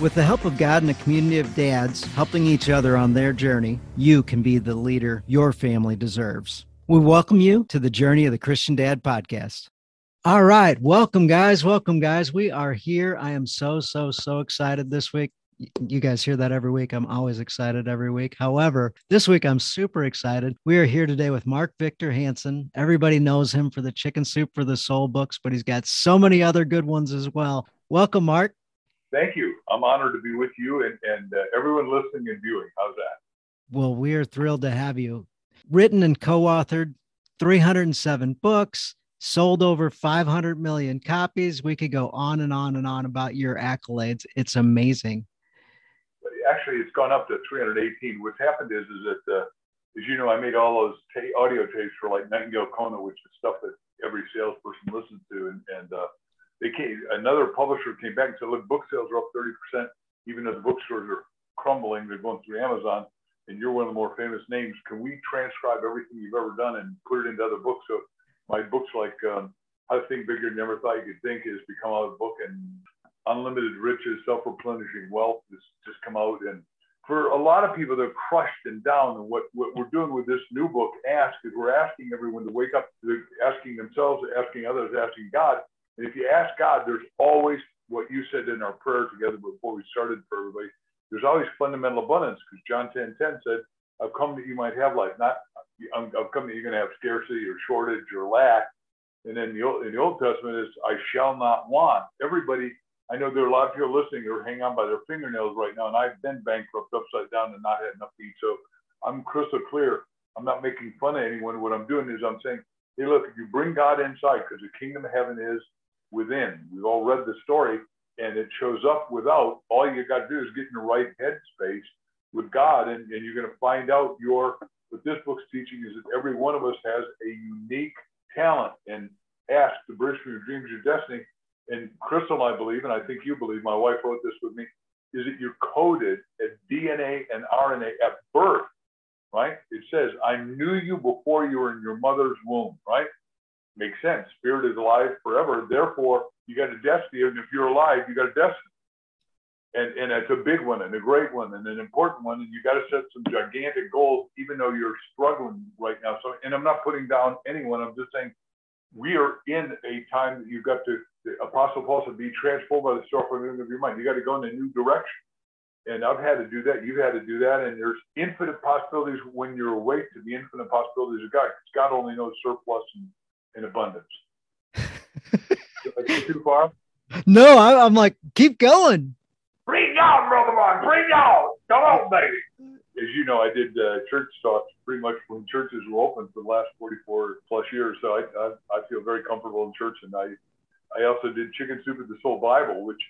With the help of God and a community of dads helping each other on their journey, you can be the leader your family deserves. We welcome you to the Journey of the Christian Dad podcast. All right. Welcome, guys. Welcome, guys. We are here. I am so, so, so excited this week. You guys hear that every week. I'm always excited every week. However, this week I'm super excited. We are here today with Mark Victor Hansen. Everybody knows him for the Chicken Soup for the Soul books, but he's got so many other good ones as well. Welcome, Mark. Thank you. I'm honored to be with you and, and uh, everyone listening and viewing. How's that? Well, we are thrilled to have you. Written and co authored 307 books, sold over 500 million copies. We could go on and on and on about your accolades. It's amazing. Actually, it's gone up to 318. What's happened is, is that, uh, as you know, I made all those ta- audio tapes for like Nightingale Conant, which is stuff that every salesperson listens to. And, and uh, they came, another publisher came back and said, look, book sales are up 30%, even though the bookstores are crumbling, they're going through Amazon, and you're one of the more famous names. Can we transcribe everything you've ever done and put it into other books? So my books like um, How to Think Bigger Never Thought You Could Think has become out of book, and Unlimited Riches, Self-Replenishing Wealth has just come out. And for a lot of people, they're crushed and down. And what, what we're doing with this new book, Ask, is we're asking everyone to wake up, asking themselves, asking others, asking God, and if you ask God, there's always what you said in our prayer together before we started for everybody. There's always fundamental abundance because John 10 10 said, I've come that you might have life, not I've come that you're going to have scarcity or shortage or lack. And then the in the Old Testament is, I shall not want. Everybody, I know there are a lot of people listening who are hanging on by their fingernails right now, and I've been bankrupt upside down and not had enough to eat. So I'm crystal clear. I'm not making fun of anyone. What I'm doing is I'm saying, hey, look, if you bring God inside, because the kingdom of heaven is within. We've all read the story and it shows up without. All you got to do is get in the right headspace with God, and, and you're going to find out your what this book's teaching is that every one of us has a unique talent and ask to bridge from your dreams, your destiny. And Crystal, I believe, and I think you believe, my wife wrote this with me, is that you're coded at DNA and RNA at birth, right? It says, I knew you before you were in your mother's womb, right? Makes sense. Spirit is alive forever. Therefore, you got a destiny. And if you're alive, you got a destiny. And, and it's a big one and a great one and an important one. And you got to set some gigantic goals, even though you're struggling right now. So, and I'm not putting down anyone. I'm just saying we are in a time that you've got to, the Apostle Paul said, be transformed by the renewing of your mind. You got to go in a new direction. And I've had to do that. You've had to do that. And there's infinite possibilities when you're awake to the infinite possibilities of God. Because God only knows surplus and in abundance. too far? No, I, am like, keep going. Bring on, brother man. Bring on. Come on, baby. As you know, I did uh, church talks pretty much when churches were open for the last 44 plus years. So I, I, I feel very comfortable in church. And I, I also did Chicken Soup of the Soul Bible, which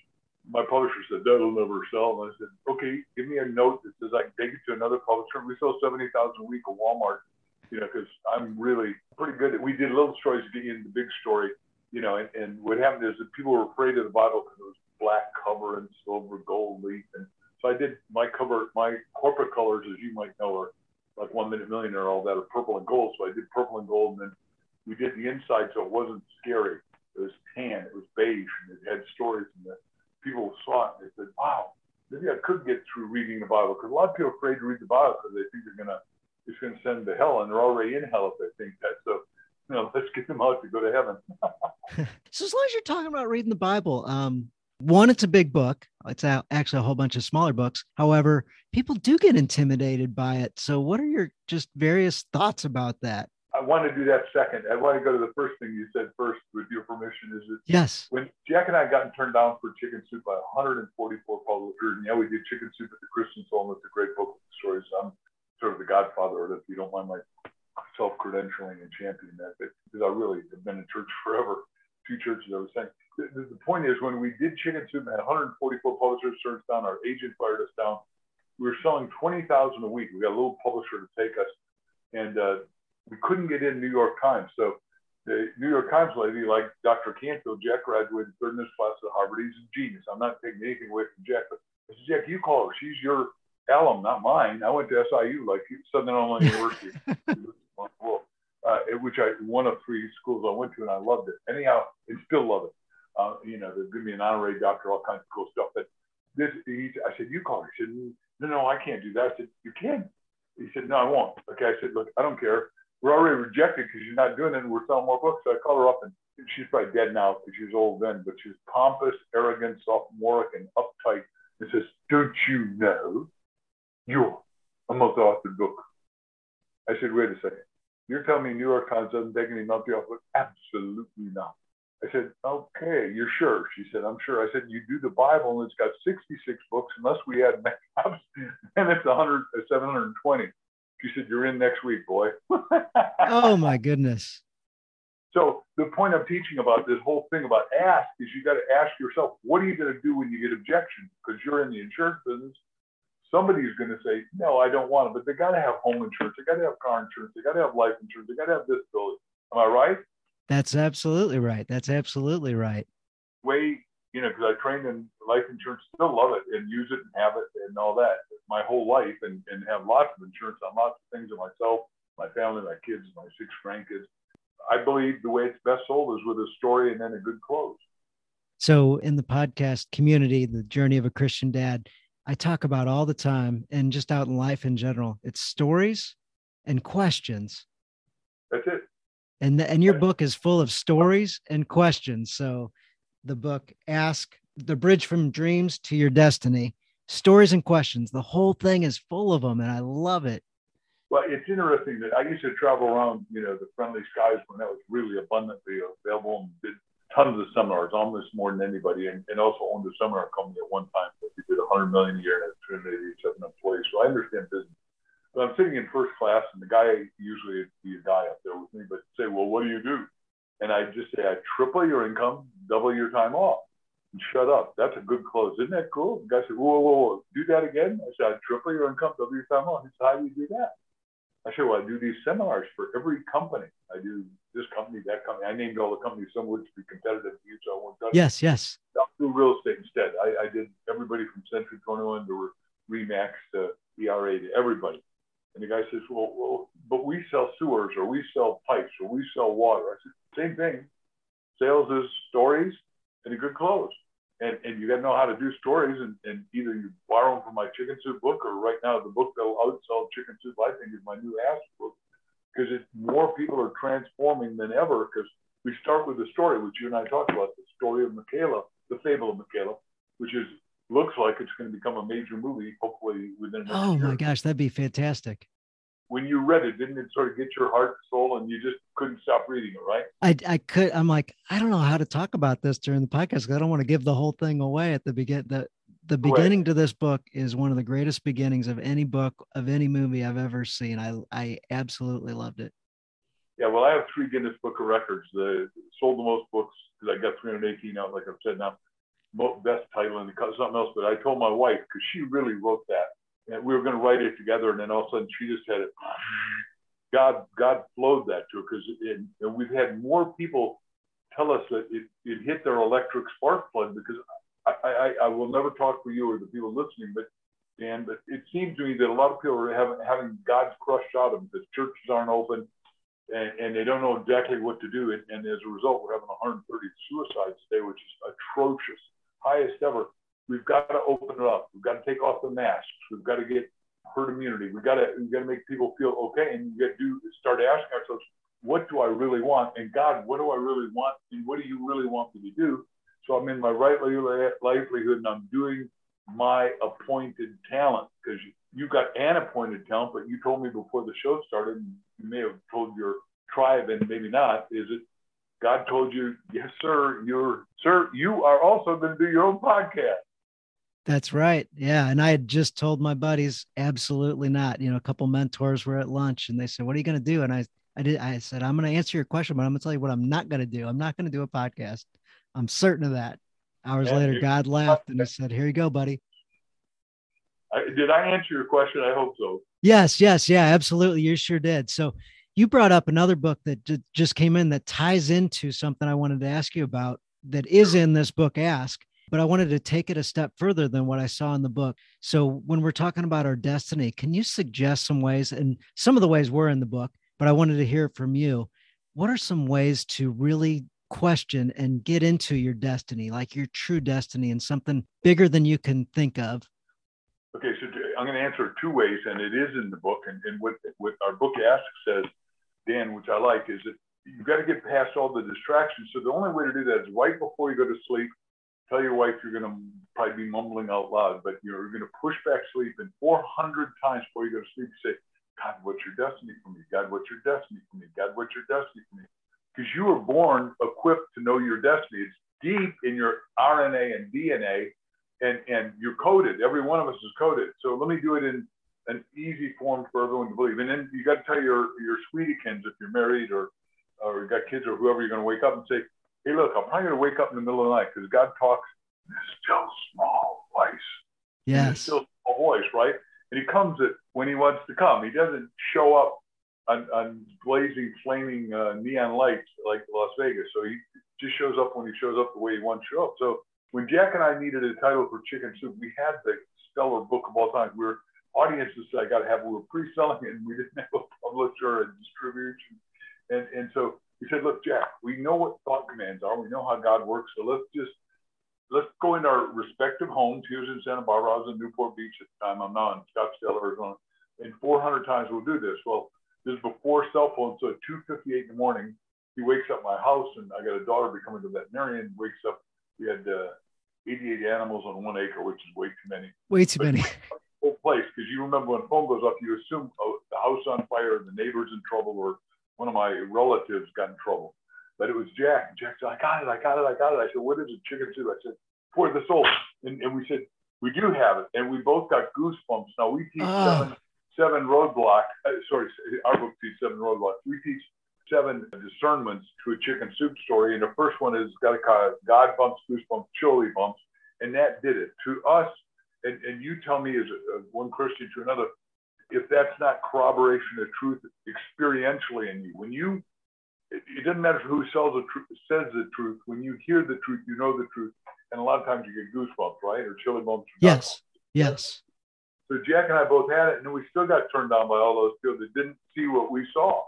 my publisher said that'll never sell. And I said, okay, give me a note that says I can take it to another publisher. We sell 70,000 a week at Walmart you know, because I'm really pretty good at. We did little stories to get you into the big story, you know, and, and what happened is that people were afraid of the Bible because it was black cover and silver gold leaf, and so I did my cover, my corporate colors, as you might know, are like One Minute Millionaire, all that are purple and gold. So I did purple and gold, and then we did the inside so it wasn't scary. It was tan, it was beige, and it had stories, and the people saw it and they said, "Wow, maybe I could get through reading the Bible." Because a lot of people are afraid to read the Bible because they think they're gonna it's going to send them to hell, and they're already in hell if they think that. So, you know, let's get them out to go to heaven. so, as long as you're talking about reading the Bible, um, one, it's a big book. It's actually a whole bunch of smaller books. However, people do get intimidated by it. So, what are your just various thoughts about that? I want to do that second. I want to go to the first thing you said first, with your permission. Is that yes? When Jack and I got turned down for Chicken Soup by 144 publishers, and yeah, we did Chicken Soup at the Christian Home. it's a great book of stories. I'm sort of the godfather if you don't mind my self credentialing and championing that, because I really have been in church forever. Two churches, I was saying. The, the, point is, when we did Chicken Soup, had 144 publishers turned down. Our agent fired us down. we were selling 20,000 a week. We got a little publisher to take us, and uh, we couldn't get in New York Times. So the New York Times lady, like Dr. Canfield, Jack graduated third in this class at Harvard. He's a genius. I'm not taking anything away from Jack, but I said, Jack, you call her. She's your alum, not mine. I went to SIU, like Southern Illinois University, uh, which I one of three schools I went to, and I loved it. Anyhow, and still love it. Uh, you know, they give me an honorary doctor, all kinds of cool stuff. But this, he, I said, you call her. He said, no, no, I can't do that. I said, you can. He said, no, I won't. Okay. I said, look, I don't care. We're already rejected because you're not doing it and we're selling more books. So I called her up and she's probably dead now because she was old then, but she's pompous, arrogant, sophomoric, and uptight. And says, don't you know you're a multi-authored book? I said, wait a second. You're telling me New York Times doesn't take any multi-author books? Absolutely not. I said, okay, you're sure? She said, I'm sure. I said, you do the Bible and it's got 66 books, unless we add maps, and it's 100, 720. She said, you're in next week, boy. oh my goodness. So the point I'm teaching about this whole thing about ask is you got to ask yourself, what are you going to do when you get objections? Because you're in the insurance business. Somebody's going to say, no, I don't want it, but they got to have home insurance. They got to have car insurance. They got to have life insurance. They got to have disability. Am I right? That's absolutely right. That's absolutely right. Way, you know, because I trained in life insurance, still love it and use it and have it and all that my whole life and, and have lots of insurance on lots of things of myself, my family, my kids, my six grandkids. I believe the way it's best sold is with a story and then a good close. So, in the podcast community, the journey of a Christian dad, I talk about all the time and just out in life in general. It's stories and questions. That's it. And the, and your book is full of stories and questions. So the book Ask the Bridge from Dreams to Your Destiny, stories and questions. The whole thing is full of them and I love it. Well, it's interesting that I used to travel around, you know, the friendly skies when that was really abundantly available and did tons of seminars, almost more than anybody, and, and also owned a seminar company at one time. We did 100 million a year and had 287 employees. So I understand business. But I'm sitting in first class, and the guy usually be a guy up there with me, but say, well, what do you do? And I just say, I triple your income, double your time off. And shut up. That's a good close. Isn't that cool? The guy said, whoa, whoa, whoa, do that again? I said, I triple your income, double your time off. He said, how do you do that? I said, well, I do these seminars for every company. I do this company, that company. I named all the companies, some would be competitive to you, so I won't touch Yes, yes. I'll do real estate instead. I, I did everybody from Century 21 to Remax to ERA to everybody. And the guy says, well, well, but we sell sewers or we sell pipes or we sell water. I said, same thing. Sales is stories and a good close. And, and you got to know how to do stories and, and either you borrow them from my chicken soup book or right now the book that'll outsell chicken soup, I think is my new ask book because more people are transforming than ever because we start with the story, which you and I talked about, the story of Michaela, the fable of Michaela, which is looks like it's going to become a major movie, hopefully within. Oh my gosh, that'd be fantastic. When you read it, didn't it sort of get your heart soul, and you just couldn't stop reading it, right? I I could. I'm like, I don't know how to talk about this during the podcast because I don't want to give the whole thing away at the begin. The the beginning right. to this book is one of the greatest beginnings of any book of any movie I've ever seen. I I absolutely loved it. Yeah, well, I have three Guinness Book of Records. The sold the most books because I got 318 out, like I've said now best title and something else. But I told my wife because she really wrote that, and we were going to write it together, and then all of a sudden she just had it. God, God flowed that to her because and we've had more people tell us that it, it hit their electric spark plug because I, I, I will never talk for you or the people listening, but Dan, but it seems to me that a lot of people are having, having God's crushed out of them because churches aren't open and, and, they don't know exactly what to do. And, and, as a result, we're having 130 suicides today, which is atrocious highest ever. We've got to open it up. We've got to take off the masks. We've got to get herd immunity. We've got to we've got to make people feel okay, and we got to do start asking ourselves, what do I really want? And God, what do I really want? And what do you really want me to do? So I'm in my right livelihood, and I'm doing my appointed talent because you, you got an appointed talent, but you told me before the show started, you may have told your tribe and maybe not, is it God told you, yes, sir, you're, sir, you are also going to do your own podcast. That's right. Yeah. And I had just told my buddies, absolutely not. You know, a couple mentors were at lunch and they said, What are you going to do? And I, I did, I said, I'm going to answer your question, but I'm going to tell you what I'm not going to do. I'm not going to do a podcast. I'm certain of that. Hours later, God laughed and he said, Here you go, buddy. I did I answer your question? I hope so. Yes, yes, yeah, absolutely. You sure did. So you brought up another book that j- just came in that ties into something I wanted to ask you about that is in this book, Ask, but I wanted to take it a step further than what I saw in the book. So when we're talking about our destiny, can you suggest some ways? And some of the ways were in the book, but I wanted to hear it from you. What are some ways to really question and get into your destiny, like your true destiny and something bigger than you can think of? Okay, so I'm going to answer it two ways, and it is in the book. And, and what, what our book asks says, Dan, which I like, is that you've got to get past all the distractions. So the only way to do that is right before you go to sleep, tell your wife you're going to probably be mumbling out loud, but you're going to push back sleep. And 400 times before you go to sleep, you say, God, what's your destiny for me? God, what's your destiny for me? God, what's your destiny for me? Because you were born equipped to know your destiny. It's deep in your RNA and DNA and and you're coded. Every one of us is coded. So let me do it in an easy form for everyone to believe. And then you got to tell your your sweetiekins if you're married or or you got kids or whoever you're going to wake up and say, hey, look, I'm probably going to wake up in the middle of the night because God talks in a still small voice. Yes. Still small voice, right? And he comes at when he wants to come. He doesn't show up on, on blazing, flaming uh, neon lights like Las Vegas. So he just shows up when he shows up the way he wants to show up. So when Jack and I needed a title for Chicken Soup, we had the stellar book of all time. We were audiences I got to have. We were pre-selling it, and we didn't have a publisher and distribution. And and so we said, look, Jack, we know what thought commands are. We know how God works. So let's just let's go into our respective homes. He was in Santa Barbara. I was in Newport Beach at the time. I'm now in Scottsdale, Arizona. And 400 times we'll do this. Well, this is before cell phones. So at 2:58 in the morning, he wakes up my house, and I got a daughter becoming a veterinarian. Wakes up we had uh, 88 animals on one acre, which is way too many. Way too many. Whole place, because you remember when phone goes up, you assume oh, the house on fire, the neighbor's in trouble, or one of my relatives got in trouble. But it was Jack. Jack said, "I got it, I got it, I got it." I said, "What is it? Chicken soup?" I said, "For the soul." And, and we said, "We do have it," and we both got goosebumps. Now we teach oh. seven seven roadblock. Uh, sorry, our book teaches seven roadblocks. We teach seven discernments to a chicken soup story. And the first one is got a God bumps, goosebumps, chili bumps. And that did it. To us, and, and you tell me as a, one Christian to another, if that's not corroboration of truth experientially in you, when you, it, it doesn't matter who sells the truth, says the truth. When you hear the truth, you know the truth, and a lot of times you get goosebumps, right, or chili bumps. Or yes, yes. So Jack and I both had it, and we still got turned down by all those people that didn't see what we saw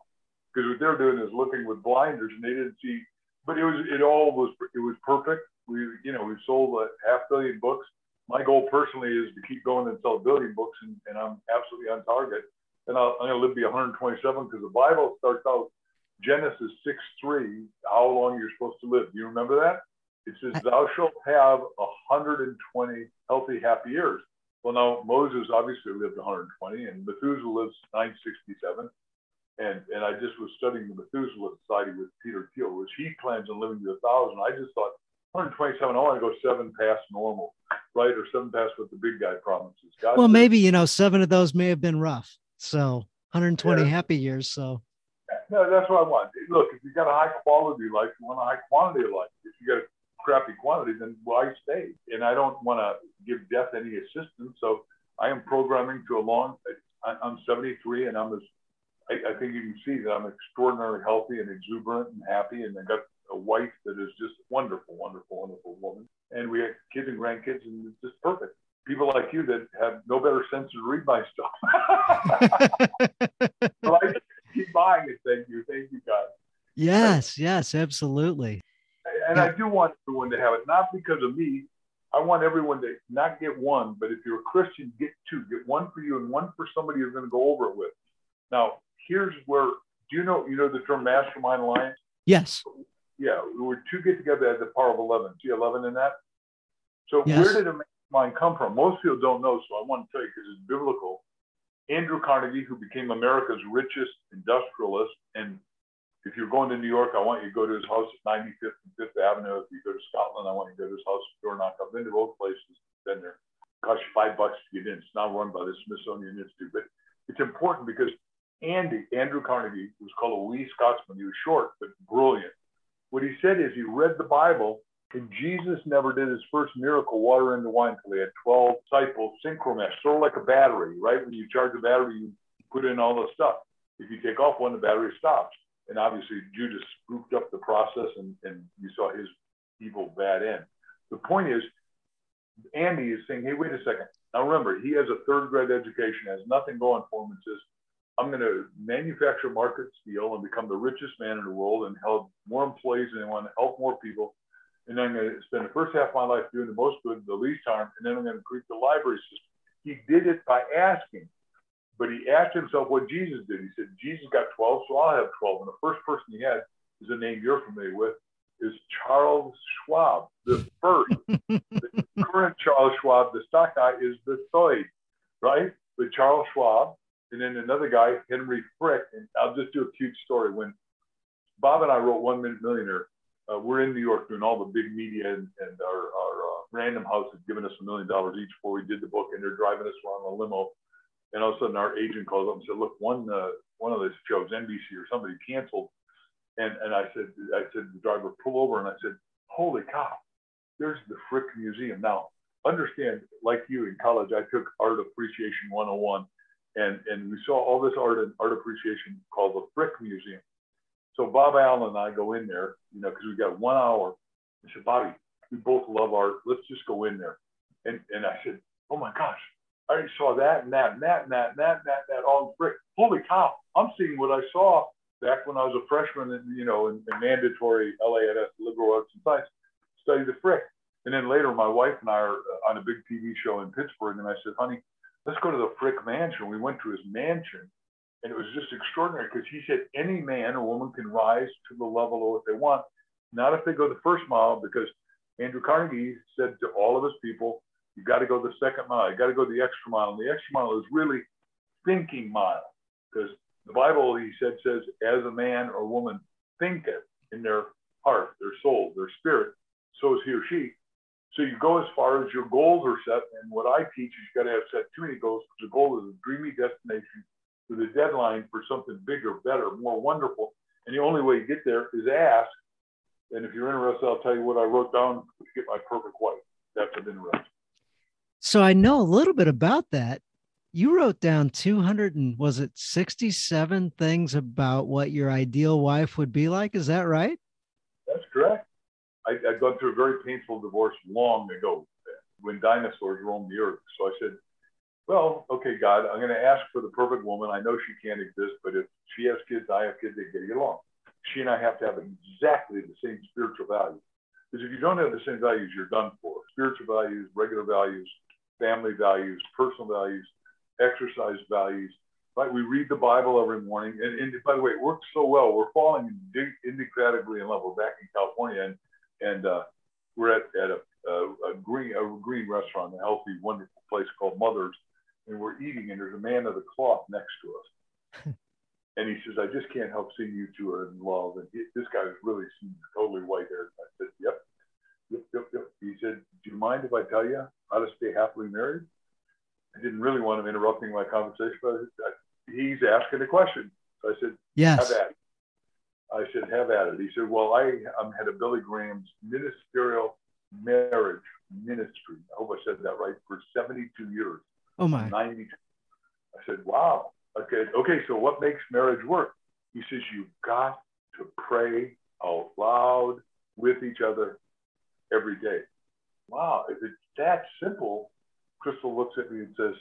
because what they're doing is looking with blinders and they didn't see. But it was it all was it was perfect. We you know we sold a half billion books. My goal personally is to keep going and sell a billion books, and, and I'm absolutely on target. And i am going to live to be 127 because the Bible starts out Genesis 6 3, how long you're supposed to live. Do you remember that? It says, Thou shalt have 120 healthy, happy years. Well, now Moses obviously lived 120, and Methuselah lives 967. And, and I just was studying the Methuselah Society with Peter Thiel, which he plans on living to a thousand. I just thought 127, I want to go seven past normal, right? Or seven past what the big guy promises. God well, says, maybe, you know, seven of those may have been rough. So 120 yeah. happy years. So no, that's what I want. Look, if you got a high quality life, you want a high quantity of life. If you got a crappy quantity, then why stay? And I don't want to give death any assistance. So I am programming to a long, I'm 73 and I'm as I, I, think you can see that I'm extraordinarily healthy and exuberant and happy, and I got a wife that is just wonderful, wonderful, wonderful woman, and we have kids and grandkids, and it's just perfect. People like you that have no better sense to read my stuff. so I just keep buying it. Thank you, thank you, guys. Yes, yes, absolutely. And yeah. I do want everyone to have it, not because of me. I want everyone to not get one, but if you're a Christian, get two. Get one for you and one for somebody you're going to go over it with. Now, here's where do you know you know the term mastermind alliance? Yes. Yeah, we were two get together at the power of eleven. See eleven in that. So yes. where did a mastermind come from? Most people don't know, so I want to tell you because it's biblical. Andrew Carnegie, who became America's richest industrialist, and if you're going to New York, I want you to go to his house at 95th and 5th Avenue. If you go to Scotland, I want you to go to his house at Dornoch. I've been to both places. Been there. It costs you five bucks to get in. It's not run by the Smithsonian Institute, but it's important because Andy, Andrew Carnegie, was called a wee Scotsman. He was short, but brilliant. What he said is he read the Bible And Jesus never did his first miracle, water into wine, until he had 12 disciples synchromesh, sort of like a battery, right? When you charge a battery, you put in all the stuff. If you take off one, the battery stops. And obviously, Judas spooked up the process and, and you saw his evil bad end. The point is, Andy is saying, hey, wait a second. Now remember, he has a third grade education, has nothing going for him, and says, I'm going to manufacture market steel and become the richest man in the world and help more employees and I want to help more people. And I'm going to spend the first half of my life doing the most good, the least harm, and then I'm going to create the library system. He did it by asking, but he asked himself what Jesus did. He said, Jesus got 12, so I'll have 12. And the first person he had is a name you're familiar with, is Charles Schwab, the first. the current Charles Schwab, the stock guy, is the third, right? But Charles Schwab, and then another guy, Henry Frick. And I'll just do a cute story. When Bob and I wrote One Minute Millionaire, uh, we're in New York doing all the big media, and, and our, our uh, Random House has given us a million dollars each before we did the book, and they're driving us around a limo. And all of a sudden, our agent calls up and said, "Look, one uh, one of those shows, NBC or somebody, canceled." And and I said, I said, the driver pull over, and I said, "Holy cow, there's the Frick Museum." Now, understand, like you in college, I took Art Appreciation 101, and and we saw all this art and art appreciation called the Frick Museum. So Bob Allen and I go in there, you know, because we got one hour. I said, Bobby, we both love art. Let's just go in there. And and I said, Oh my gosh, I already saw that and that and that and that and that and that, and that all in Frick. Holy cow, I'm seeing what I saw back when I was a freshman in, you know, in, in mandatory LAS liberal arts and science, studied the Frick. And then later, my wife and I are uh, on a big TV show in Pittsburgh, and I said, honey, let's go to the Frick mansion. We went to his mansion and it was just extraordinary because he said any man or woman can rise to the level of what they want, not if they go the first mile, because Andrew Carnegie said to all of his people, you got to go the second mile, you got to go the extra mile. And the extra mile is really thinking mile, because the Bible, he said, says, as a man or woman thinketh in their heart, their soul, their spirit, so is he or she. So you go as far as your goals are set. And what I teach is you got to have set too many goals the goal is a dreamy destination with a deadline for something bigger, better, more wonderful. And the only way you get there is ask. And if you're interested, I'll tell you what I wrote down to get my perfect wife. That's of interest. So I know a little bit about that. You wrote down 200 and was it 67 things about what your ideal wife would be like? Is that right? That's correct. I, I'd gone through a very painful divorce long ago when dinosaurs roamed the earth. So I said, well, okay, God, I'm going to ask for the perfect woman. I know she can't exist, but if she has kids, I have kids, they get along. She and I have to have exactly the same spiritual values. Because if you don't have the same values, you're done for. Spiritual values, regular values, family values, personal values, exercise values. Right? We read the Bible every morning. And, and by the way, it works so well. We're falling indecratably in love. We're back in California, and and uh, we're at, at a, a, a, green a green restaurant, a healthy, wonderful place called Mother's, and we're eating, and there's a man of the cloth next to us. and he says, I just can't help seeing you two are in love. And he, this guy was really totally white haired. I said, Yep, yep, yep, yep. He said, Do you mind if I tell you how to stay happily married? I didn't really want him interrupting my conversation, but he's asking a question. So I said, Yes. Have at it. I said, have at it. He said, well, I head of Billy Graham's ministerial marriage ministry. I hope I said that right for 72 years. Oh my. 92. I said, wow. Okay. Okay. So what makes marriage work? He says, you've got to pray out loud with each other every day. Wow. If it's that simple, Crystal looks at me and says,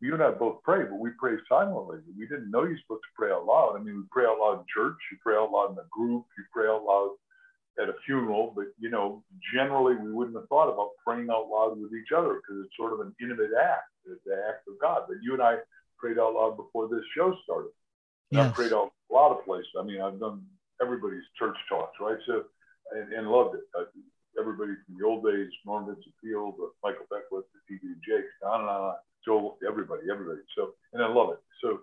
you and I both pray, but we pray silently. We didn't know you're supposed to pray out loud. I mean, we pray out loud in church, you pray out loud in a group, you pray out loud at a funeral, but you know, generally we wouldn't have thought about praying out loud with each other because it's sort of an intimate act. It's the act of God. But you and I prayed out loud before this show started. Yes. I prayed out a lot of places. I mean, I've done everybody's church talks, right? So, and, and loved it. I, everybody from the old days, Norm Vincent Peale, Michael Beckwith, the T.D. Jakes, on and on. Joel, everybody, everybody. So, and I love it. So,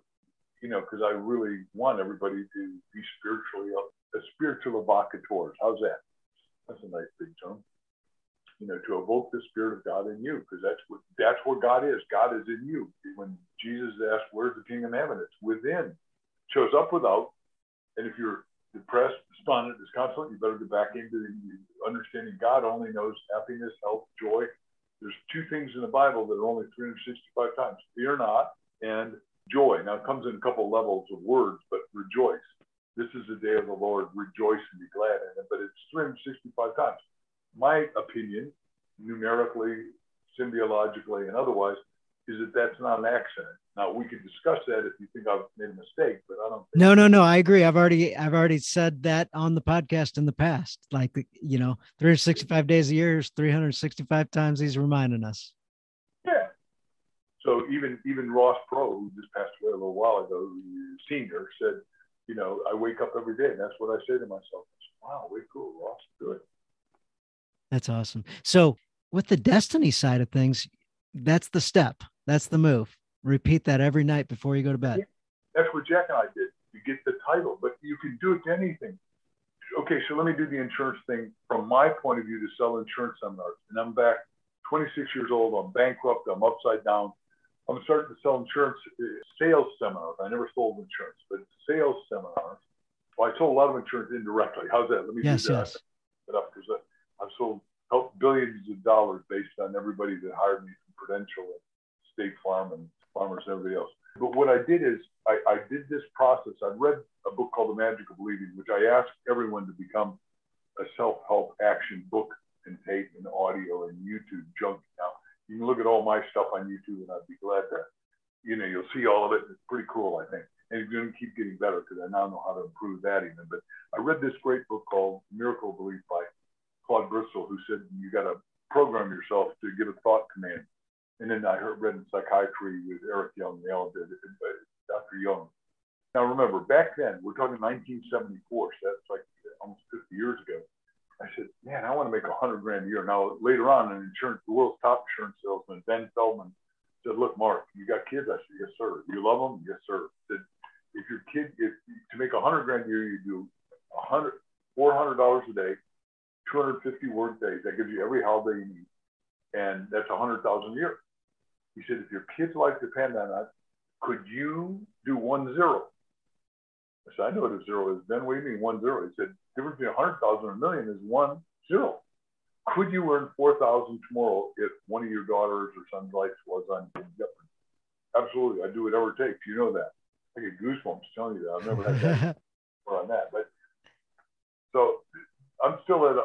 you know, because I really want everybody to be spiritually a spiritual evocators. How's that? That's a nice big term. You know, to evoke the spirit of God in you, because that's what that's where God is. God is in you. When Jesus asked, "Where's the kingdom of heaven?" It's within. Shows up without. And if you're depressed, despondent, disconsolate, you better get back into the, understanding God only knows happiness, health, joy. There's two things in the Bible that are only 365 times fear not and joy. Now, it comes in a couple levels of words, but rejoice. This is the day of the Lord. Rejoice and be glad in it. But it's 365 times. My opinion, numerically, symbiologically, and otherwise, is that that's not an accident. Now we could discuss that if you think I've made a mistake, but I don't. no, no, no. I agree. I've already, I've already said that on the podcast in the past. Like you know, 365 days a year is 365 times he's reminding us. Yeah. So even even Ross Perot, who just passed away a little while ago, senior, said, you know, I wake up every day, and that's what I say to myself. wow, way cool, Ross. Good. That's awesome. So with the destiny side of things, that's the step. That's the move. Repeat that every night before you go to bed. That's what Jack and I did. You get the title, but you can do it to anything. Okay, so let me do the insurance thing from my point of view to sell insurance seminars. And I'm back 26 years old. I'm bankrupt. I'm upside down. I'm starting to sell insurance uh, sales seminars. I never sold insurance, but sales seminars. Well, I sold a lot of insurance indirectly. How's that? Let me yes, do that. Yes. Up because I've sold helped billions of dollars based on everybody that hired me Prudential and State Farm and Farmers and everybody else. But what I did is I, I did this process. I read a book called The Magic of Believing, which I asked everyone to become a self-help action book and tape and audio and YouTube junk. Now you can look at all my stuff on YouTube, and I'd be glad to. You know, you'll see all of it. It's pretty cool, I think, and it's going to keep getting better because I now know how to improve that even. But I read this great book called Miracle Belief by Claude Bristol, who said you got to program yourself to give a thought command. And then I heard read in psychiatry with Eric Young, Yale did uh, Dr. Young. Now remember, back then we're talking 1974, so that's like almost 50 years ago. I said, man, I want to make a hundred grand a year. Now later on, an insurance, the world's top insurance salesman, Ben Feldman, said, look, Mark, you got kids? I said, yes, sir. You love them? Yes, sir. Said, if your kid, if to make a hundred grand a year, you do a hundred, four hundred dollars a day, 250 work days. That gives you every holiday you need. And that's 100,000 a year. He said, if your kid's life depend on that, could you do one zero? I said, I know what a zero is. Ben, what do you mean one zero? He said, the difference between 100,000 and a million is one zero. Could you earn 4,000 tomorrow if one of your daughters or son's life was on jeopardy? Absolutely. I'd do whatever it takes. You know that. I get goosebumps telling you that. I've never had that on that. But so I'm still at a,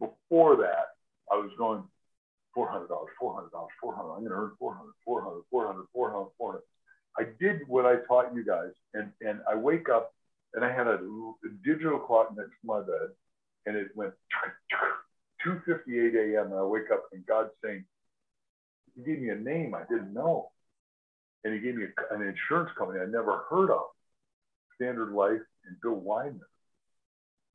before that, I was going $400, $400, $400. I'm going to earn 400, 400, 400, 400, 400. I did what I taught you guys, and, and I wake up and I had a, a digital clock next to my bed, and it went 2:58 a.m. And I wake up and God's saying, He gave me a name I didn't know, and He gave me a, an insurance company I never heard of, Standard Life and Bill Widener.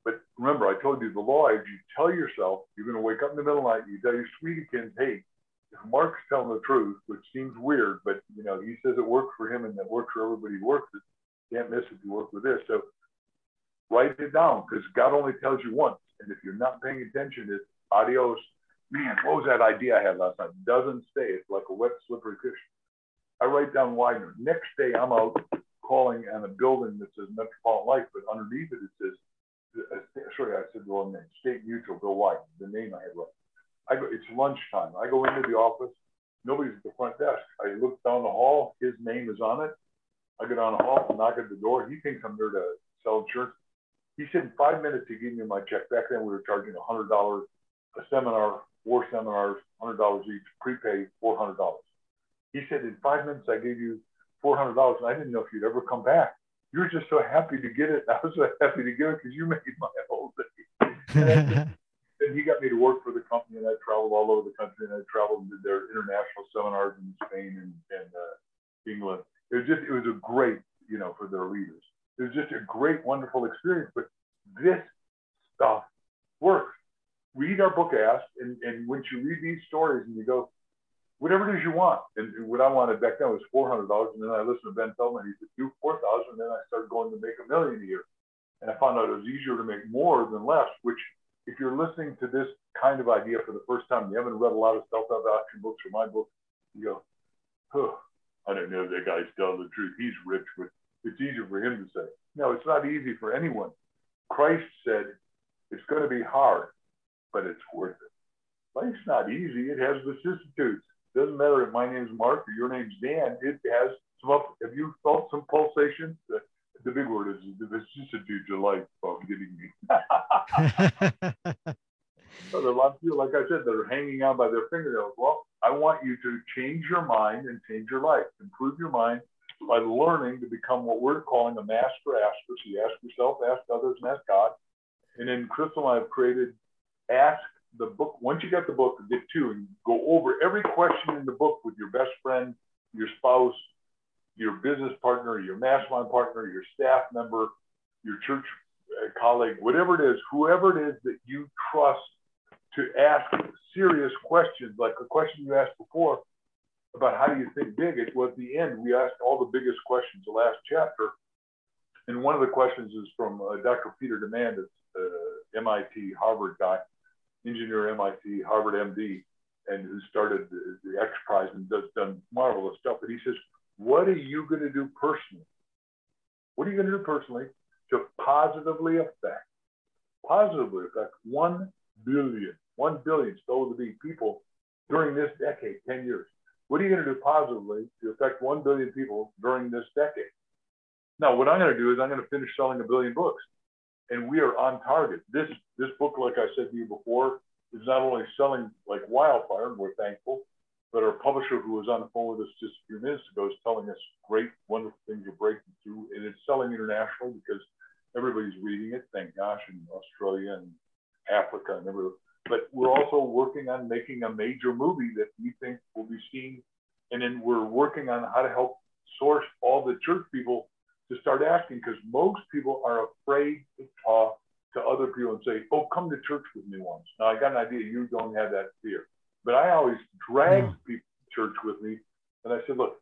But remember, I told you the law is you tell yourself you're going to wake up in the middle of the night. And you tell your sweetie kids, hey, if Mark's telling the truth, which seems weird, but you know he says it works for him and it works for everybody who works it. Can't miss if you work with this. So write it down because God only tells you once, and if you're not paying attention, it's adios. Man, what was that idea I had last night? Doesn't stay. It's like a wet, slippery fish. I write down Widener. Next day, I'm out calling on a building that says Metropolitan Life, but underneath it, it says sorry, I said the wrong name. State Mutual, Bill White, the name I had right. I go, it's lunchtime. I go into the office. Nobody's at the front desk. I look down the hall. His name is on it. I go down the hall, knock at the door. He thinks I'm there to sell insurance. He said in five minutes he gave me my check. Back then we were charging hundred dollars a seminar, four seminars, hundred dollars each, prepaid four hundred dollars. He said in five minutes I gave you four hundred dollars, and I didn't know if you'd ever come back you were just so happy to get it. And I was so happy to get it because you made my whole day. And, and he got me to work for the company, and I traveled all over the country, and I traveled and did their international seminars in Spain and, and uh, England. It was just, it was a great, you know, for their leaders. It was just a great, wonderful experience. But this stuff works. Read our book, Ask, and, and once you read these stories and you go, whatever it is you want. And what I wanted back then was four hundred dollars, and then I listened to Ben Feldman. He said do four thousand, and then I started going to make a million a year. And I found out it was easier to make more than less. Which, if you're listening to this kind of idea for the first time, you haven't read a lot of self-help action books or my book, you go, huh, I don't know if that guy's telling the truth. He's rich, but it's easier for him to say. No, it's not easy for anyone. Christ said, it's going to be hard, but it's worth it. Life's not easy. It has vicissitudes. Doesn't matter if my name's Mark or your name's Dan. It has some up. Have you felt some pulsations? The, the big word is the vicissitudes of life. Oh, getting me. So there are a lot of people, like I said, that are hanging on by their fingernails. Well, I want you to change your mind and change your life. Improve your mind by learning to become what we're calling a master asker. So you ask yourself, ask others, and ask God. And then Crystal and I have created Ask the book. Once you get the book, get two and go over every question in the book with your best friend, your spouse, your business partner, your mastermind partner, your staff member, your church uh, colleague, whatever it is, whoever it is that you trust to ask serious questions, like a question you asked before about how do you think big. It was the end. We asked all the biggest questions, the last chapter. And one of the questions is from uh, Dr. Peter Diamandis, uh, MIT, Harvard guy, engineer, MIT, Harvard MD, and who started the, the X Prize and does done marvelous stuff. And he says, "What are you going to do personally? What are you going to do personally to positively affect, positively affect one billion 1 billion to be people during this decade, 10 years. What are you going to do positively to affect 1 billion people during this decade? Now, what I'm going to do is I'm going to finish selling a billion books. And we are on target. This, this book, like I said to you before, is not only selling like wildfire, and we're thankful, but our publisher, who was on the phone with us just a few minutes ago, is telling us great, wonderful things are breaking through. And it's selling international because everybody's reading it, thank gosh, in Australia and Africa and everywhere but we're also working on making a major movie that we think will be seen. And then we're working on how to help source all the church people to start asking because most people are afraid to talk to other people and say, Oh, come to church with me once. Now, I got an idea you don't have that fear, but I always drag yeah. people to church with me. And I said, Look,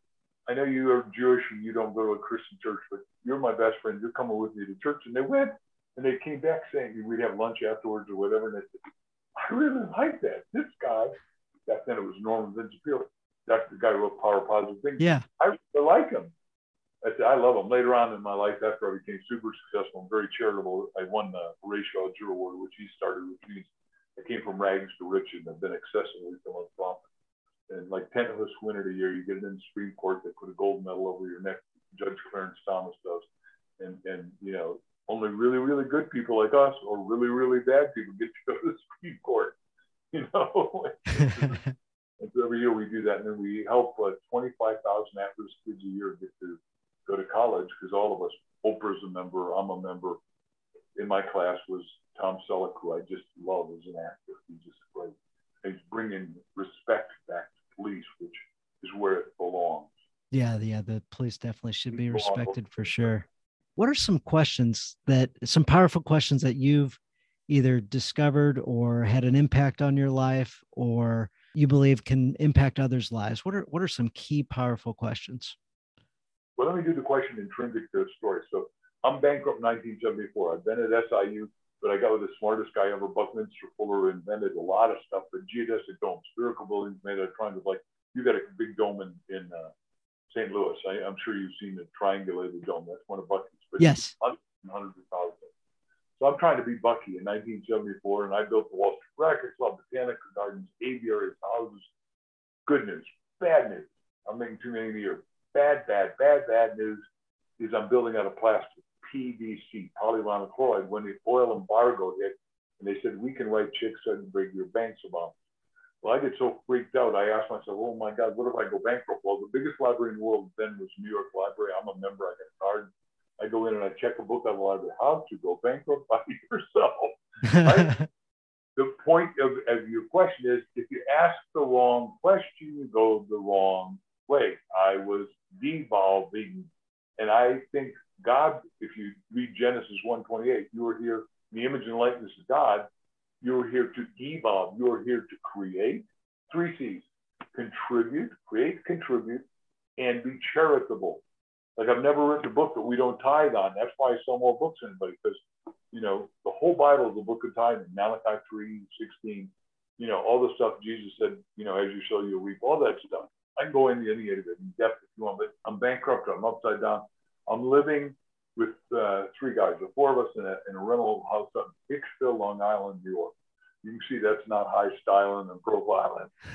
I know you are Jewish and you don't go to a Christian church, but you're my best friend. You're coming with me to church. And they went and they came back saying we'd have lunch afterwards or whatever. And they said, I really like that. This guy, back then it was Norman Vincent Peale. That's the guy who wrote Power Positive Things. Yeah. I really like him. I love him. Later on in my life, after I became super successful and very charitable, I won the Horatio Alger Award, which he started, which means I came from rags to riches and been excessively philanthropic. And like tenth winner a year, you get it in the Supreme Court, they put a gold medal over your neck, Judge Clarence Thomas does. And, and you know, only really, really good people like us or really, really bad people get to go to the Supreme Court. You know, and so every year we do that, and then we help uh, 25,000 at-risk kids a year get to college because all of us, Oprah's a member, I'm a member. In my class was Tom Selleck, who I just love as an actor. He's just great. He's bringing respect back to police, which is where it belongs. Yeah, yeah, the police definitely should be respected for sure what are some questions that some powerful questions that you've either discovered or had an impact on your life or you believe can impact others' lives? What are what are some key powerful questions? Well, let me do the question intrinsic to the story. So I'm bankrupt 1974. I've been at SIU, but I got with the smartest guy ever, Buckminster Fuller, invented a lot of stuff, but geodesic dome, spherical buildings made out of triangles. Like you got a big dome in, in uh, St. Louis. I, am sure you've seen the triangulated dome. That's one of Bucky's. Yes. Hundreds and hundreds of thousands. So I'm trying to be Bucky in 1974, and I built the Wall Street Record Club, Botanical Gardens, aviaries, houses. Good news. Bad news. I'm making too many a year. Bad, bad, bad, bad news is I'm building out of plastic, PVC, polyvinyl chloride. When the oil embargo hit, and they said we can write checks and bring your banks about. Well, I get so freaked out. I asked myself, "Oh my God, what if I go bankrupt?" Well, the biggest library in the world then was New York Library. I'm a member. I got a card. I go in and I check a book on the library. How to go bankrupt by yourself. Right? the point of, of your question is, if you ask the wrong question, you go the wrong way. I was devolving, and I think God, if you read Genesis 1:28, you are here the image and likeness of God you're here to evolve. You're here to create. Three C's contribute, create, contribute, and be charitable. Like I've never written a book that we don't tithe on. That's why I sell more books than anybody, because you know, the whole Bible is a book of tithing. Malachi 3, 16, you know, all the stuff Jesus said, you know, as you sow, you'll reap, all that stuff. I can go into any of it in depth if you want, but I'm bankrupt, I'm upside down. I'm living with uh, three guys, the four of us in a, in a rental house up in Hicksville, Long Island, New York. You can see that's not high styling and profiling.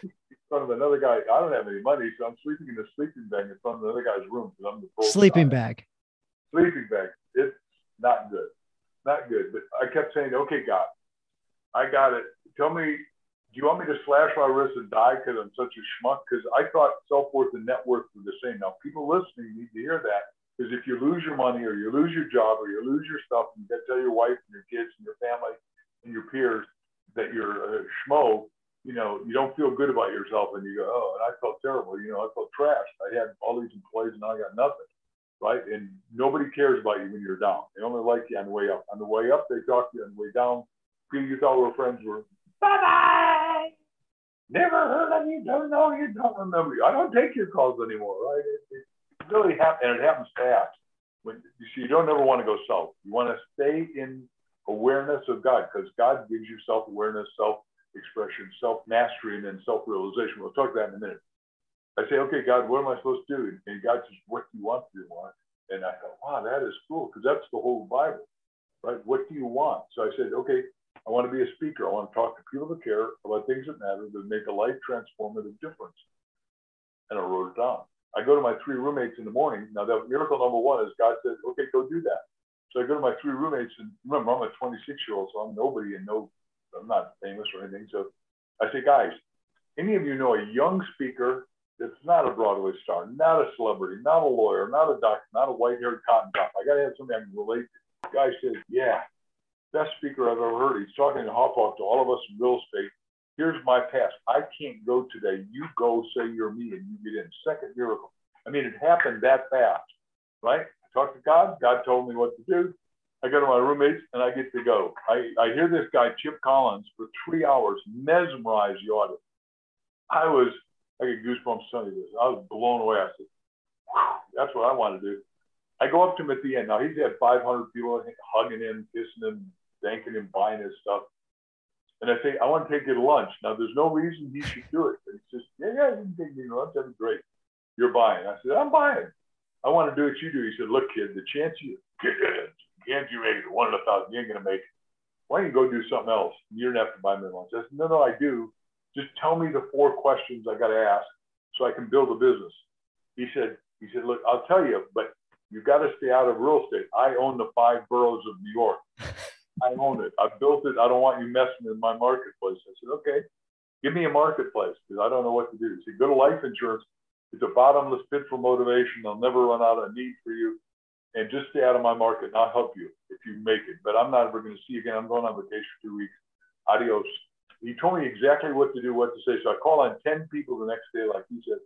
in front of another guy. I don't have any money, so I'm sleeping in a sleeping bag in front of another guy's room because I'm the sleeping bag. Sleeping bag. It's not good, not good. But I kept saying, "Okay, God, I got it. Tell me do you want me to slash my wrist and die because I'm such a schmuck? Because I thought self worth and net worth were the same. Now, people listening need to hear that because if you lose your money or you lose your job or you lose your stuff, and you got to tell your wife and your kids and your family and your peers that you're a schmo, you know, you don't feel good about yourself and you go, oh, and I felt terrible. You know, I felt trashed. I had all these employees and I got nothing. Right. And nobody cares about you when you're down. They only like you on the way up. On the way up, they talk to you. On the way down, people you thought were friends were bye bye. Never heard of you. Don't know you. Don't remember you. I don't take your calls anymore. Right? It, it really happens, and it happens fast. When you see, you don't ever want to go south. You want to stay in awareness of God because God gives you self awareness, self expression, self mastery, and then self realization. We'll talk about that in a minute. I say, okay, God, what am I supposed to do? And God says, what do you want? And I thought, wow, that is cool because that's the whole Bible, right? What do you want? So I said, okay, I want to be a speaker. I want to talk to people that care about things that matter that make a life transformative difference. And I wrote it down. I go to my three roommates in the morning. Now, that miracle number one is God said, okay, go do that. So I go to my three roommates, and remember, I'm a 26 year old, so I'm nobody and no, I'm not famous or anything. So I say, guys, any of you know a young speaker that's not a Broadway star, not a celebrity, not a lawyer, not a doctor, not a white haired cotton top? I got to have somebody I can relate to. The guy says, yeah, best speaker I've ever heard. He's talking to Hop to all of us in real estate. Here's my pass. I can't go today. You go say you're me and you get in. Second miracle. I mean, it happened that fast, right? I talked to God. God told me what to do. I go to my roommates and I get to go. I, I hear this guy, Chip Collins, for three hours mesmerize the audience. I was, I get goosebumps telling you this. I was blown away. I said, that's what I want to do. I go up to him at the end. Now he's had 500 people hugging him, kissing him, thanking him, buying his stuff. And I say, I want to take you to lunch. Now there's no reason he should do it. But he says, Yeah, yeah, you can take me to lunch. That'd be great. You're buying. I said, I'm buying. I want to do what you do. He said, Look, kid, the chance you chance you make it, one in a thousand, you ain't gonna make it. Why don't you go do something else? You don't have to buy me lunch. I said, No, no, I do. Just tell me the four questions I got to ask so I can build a business. He said, he said, look, I'll tell you, but you've got to stay out of real estate. I own the five boroughs of New York. I own it. I built it. I don't want you messing in my marketplace. I said, okay, give me a marketplace because I don't know what to do. Said, go to life insurance. It's a bottomless pit for motivation. They'll never run out of need for you. And just stay out of my market and I'll help you if you make it. But I'm not ever going to see you again. I'm going on vacation for two weeks. Adios. He told me exactly what to do, what to say. So I call on 10 people the next day, like he said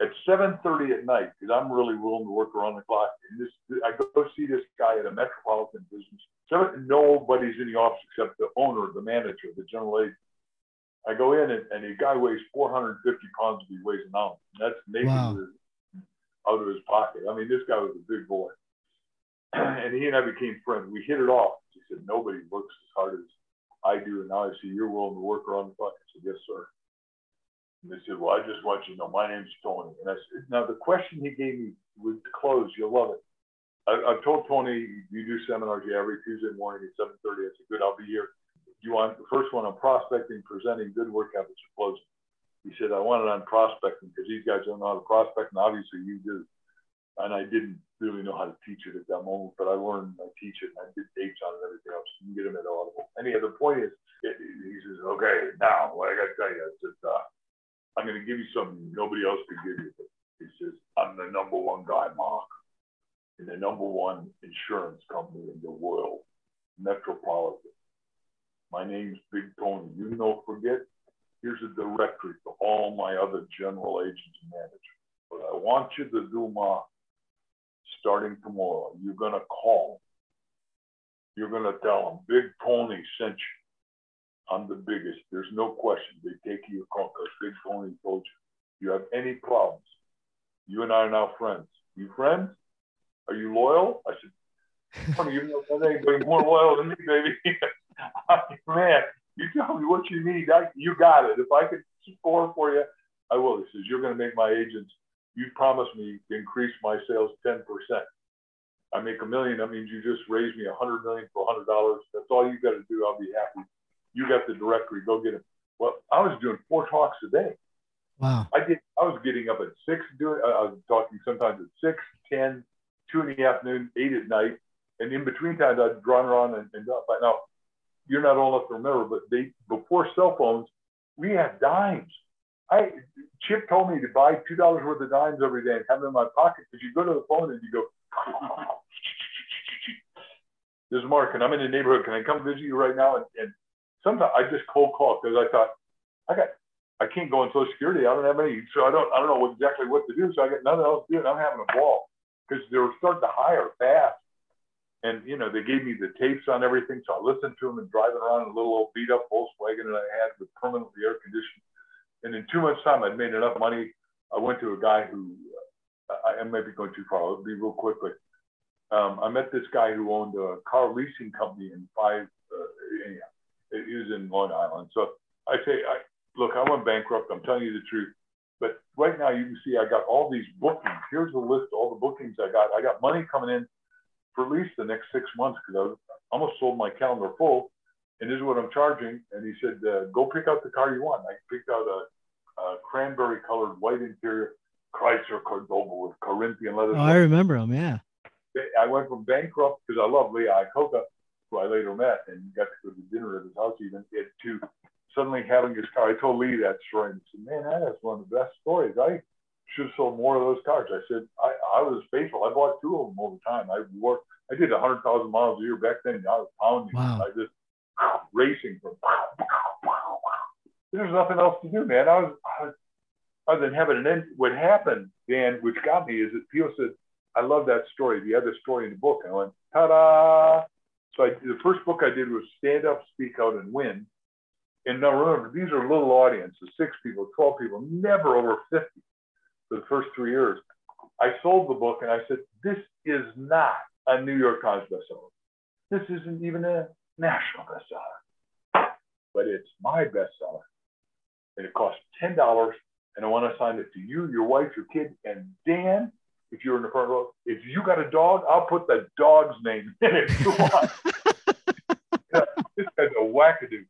at 7.30 at night, because I'm really willing to work around the clock. And this, I go see this guy at a metropolitan business. Seven, nobody's in the office except the owner, the manager, the general agent. I go in and, and the guy weighs 450 pounds if he weighs an ounce. And that's naked wow. out of his pocket. I mean, this guy was a big boy. and he and I became friends. We hit it off. He said, nobody works as hard as I do. And now I see you're willing to work around the clock. I said, yes, sir. And they said, Well, I just want you to know my name's Tony. And I said, Now, the question he gave me was to close. You'll love it. I, have told Tony, you do seminars yeah, every Tuesday morning at 7.30. I said, Good, I'll be here. You want the first one on prospecting, presenting good work habits, or closing? He said, I want it on prospecting because these guys don't know how to prospect, and obviously you do. And I didn't really know how to teach it at that moment, but I learned, I teach it, and I did dates on it and everything else. You can get them at Audible. Anyway, the point is, it, he says, okay, now, what I got to tell you is that uh, I'm going to give you something nobody else could give you. He says, I'm the number one guy, Mark, in the number one insurance company in the world, Metropolitan. My name's Big Tony. You know, forget, here's a directory to all my other general agents and managers. But I want you to do, Mark, starting tomorrow, you're going to call. You're going to tell them, Big Tony sent you. I'm the biggest. There's no question. They take you because Big Tony told you. You have any problems? You and I are now friends. You friends? Are you loyal? I said, you know anybody more loyal than me, baby. Man, you tell me what you need. I, you got it. If I could score for you, I will. He says, You're going to make my agents, you promised me to increase my sales 10%. I make a million. That means you just raised me a hundred million for a hundred dollars. That's all you got to do. I'll be happy. You got the directory. Go get it. Well, I was doing four talks a day. Wow. I did. I was getting up at six, doing. I was talking sometimes at six, ten, two in the afternoon, eight at night, and in between times I'd run around and, and But now, you're not old enough to remember, but they before cell phones, we had dimes. I Chip told me to buy two dollars worth of dimes every day and have them in my pocket because you go to the phone and you go. This is Mark, and I'm in the neighborhood. Can I come visit you right now? And, and sometimes I just cold call because I thought I got I can't go on Social Security. I don't have any, so I don't I don't know exactly what to do. So I got nothing else to do, and I'm having a ball because they were starting to hire fast. And you know they gave me the tapes on everything, so I listened to them and driving around in a little old beat up Volkswagen that I had with permanently air conditioned. And in two months' time, I'd made enough money. I went to a guy who uh, I may be going too far. I'll be real quick, but um, I met this guy who owned a car leasing company in five. He was in Long Island. So I say, I, look, I went bankrupt. I'm telling you the truth. But right now, you can see I got all these bookings. Here's a list of all the bookings I got. I got money coming in for at least the next six months because I almost sold my calendar full. And this is what I'm charging. And he said, uh, go pick out the car you want. I picked out a, a cranberry colored white interior Chrysler Cordoba with Corinthian leather. Oh, I remember them. Yeah. I went from bankrupt because I love Lee Iacocca, who I later met and got to go to dinner at his house even, it, to suddenly having his car. I told Lee that story and said, man, that is one of the best stories. I should have sold more of those cars. I said, I, I was faithful. I bought two of them over time. I worked, I did 100,000 miles a year back then. I was pounding. Wow. I just racing from there's nothing else to do, man. I was, I was other than having an end. What happened, Dan, which got me, is that people said, I love that story, the other story in the book. And I went, ta-da. So I, the first book I did was Stand Up, Speak Out, and Win. And now remember, these are little audiences, six people, 12 people, never over 50 for the first three years. I sold the book and I said, this is not a New York Times bestseller. This isn't even a national bestseller, but it's my bestseller. And it cost $10 and I want to assign it to you, your wife, your kid, and Dan if you're in the front row. If you got a dog, I'll put the dog's name in it this guy's a wackadoo.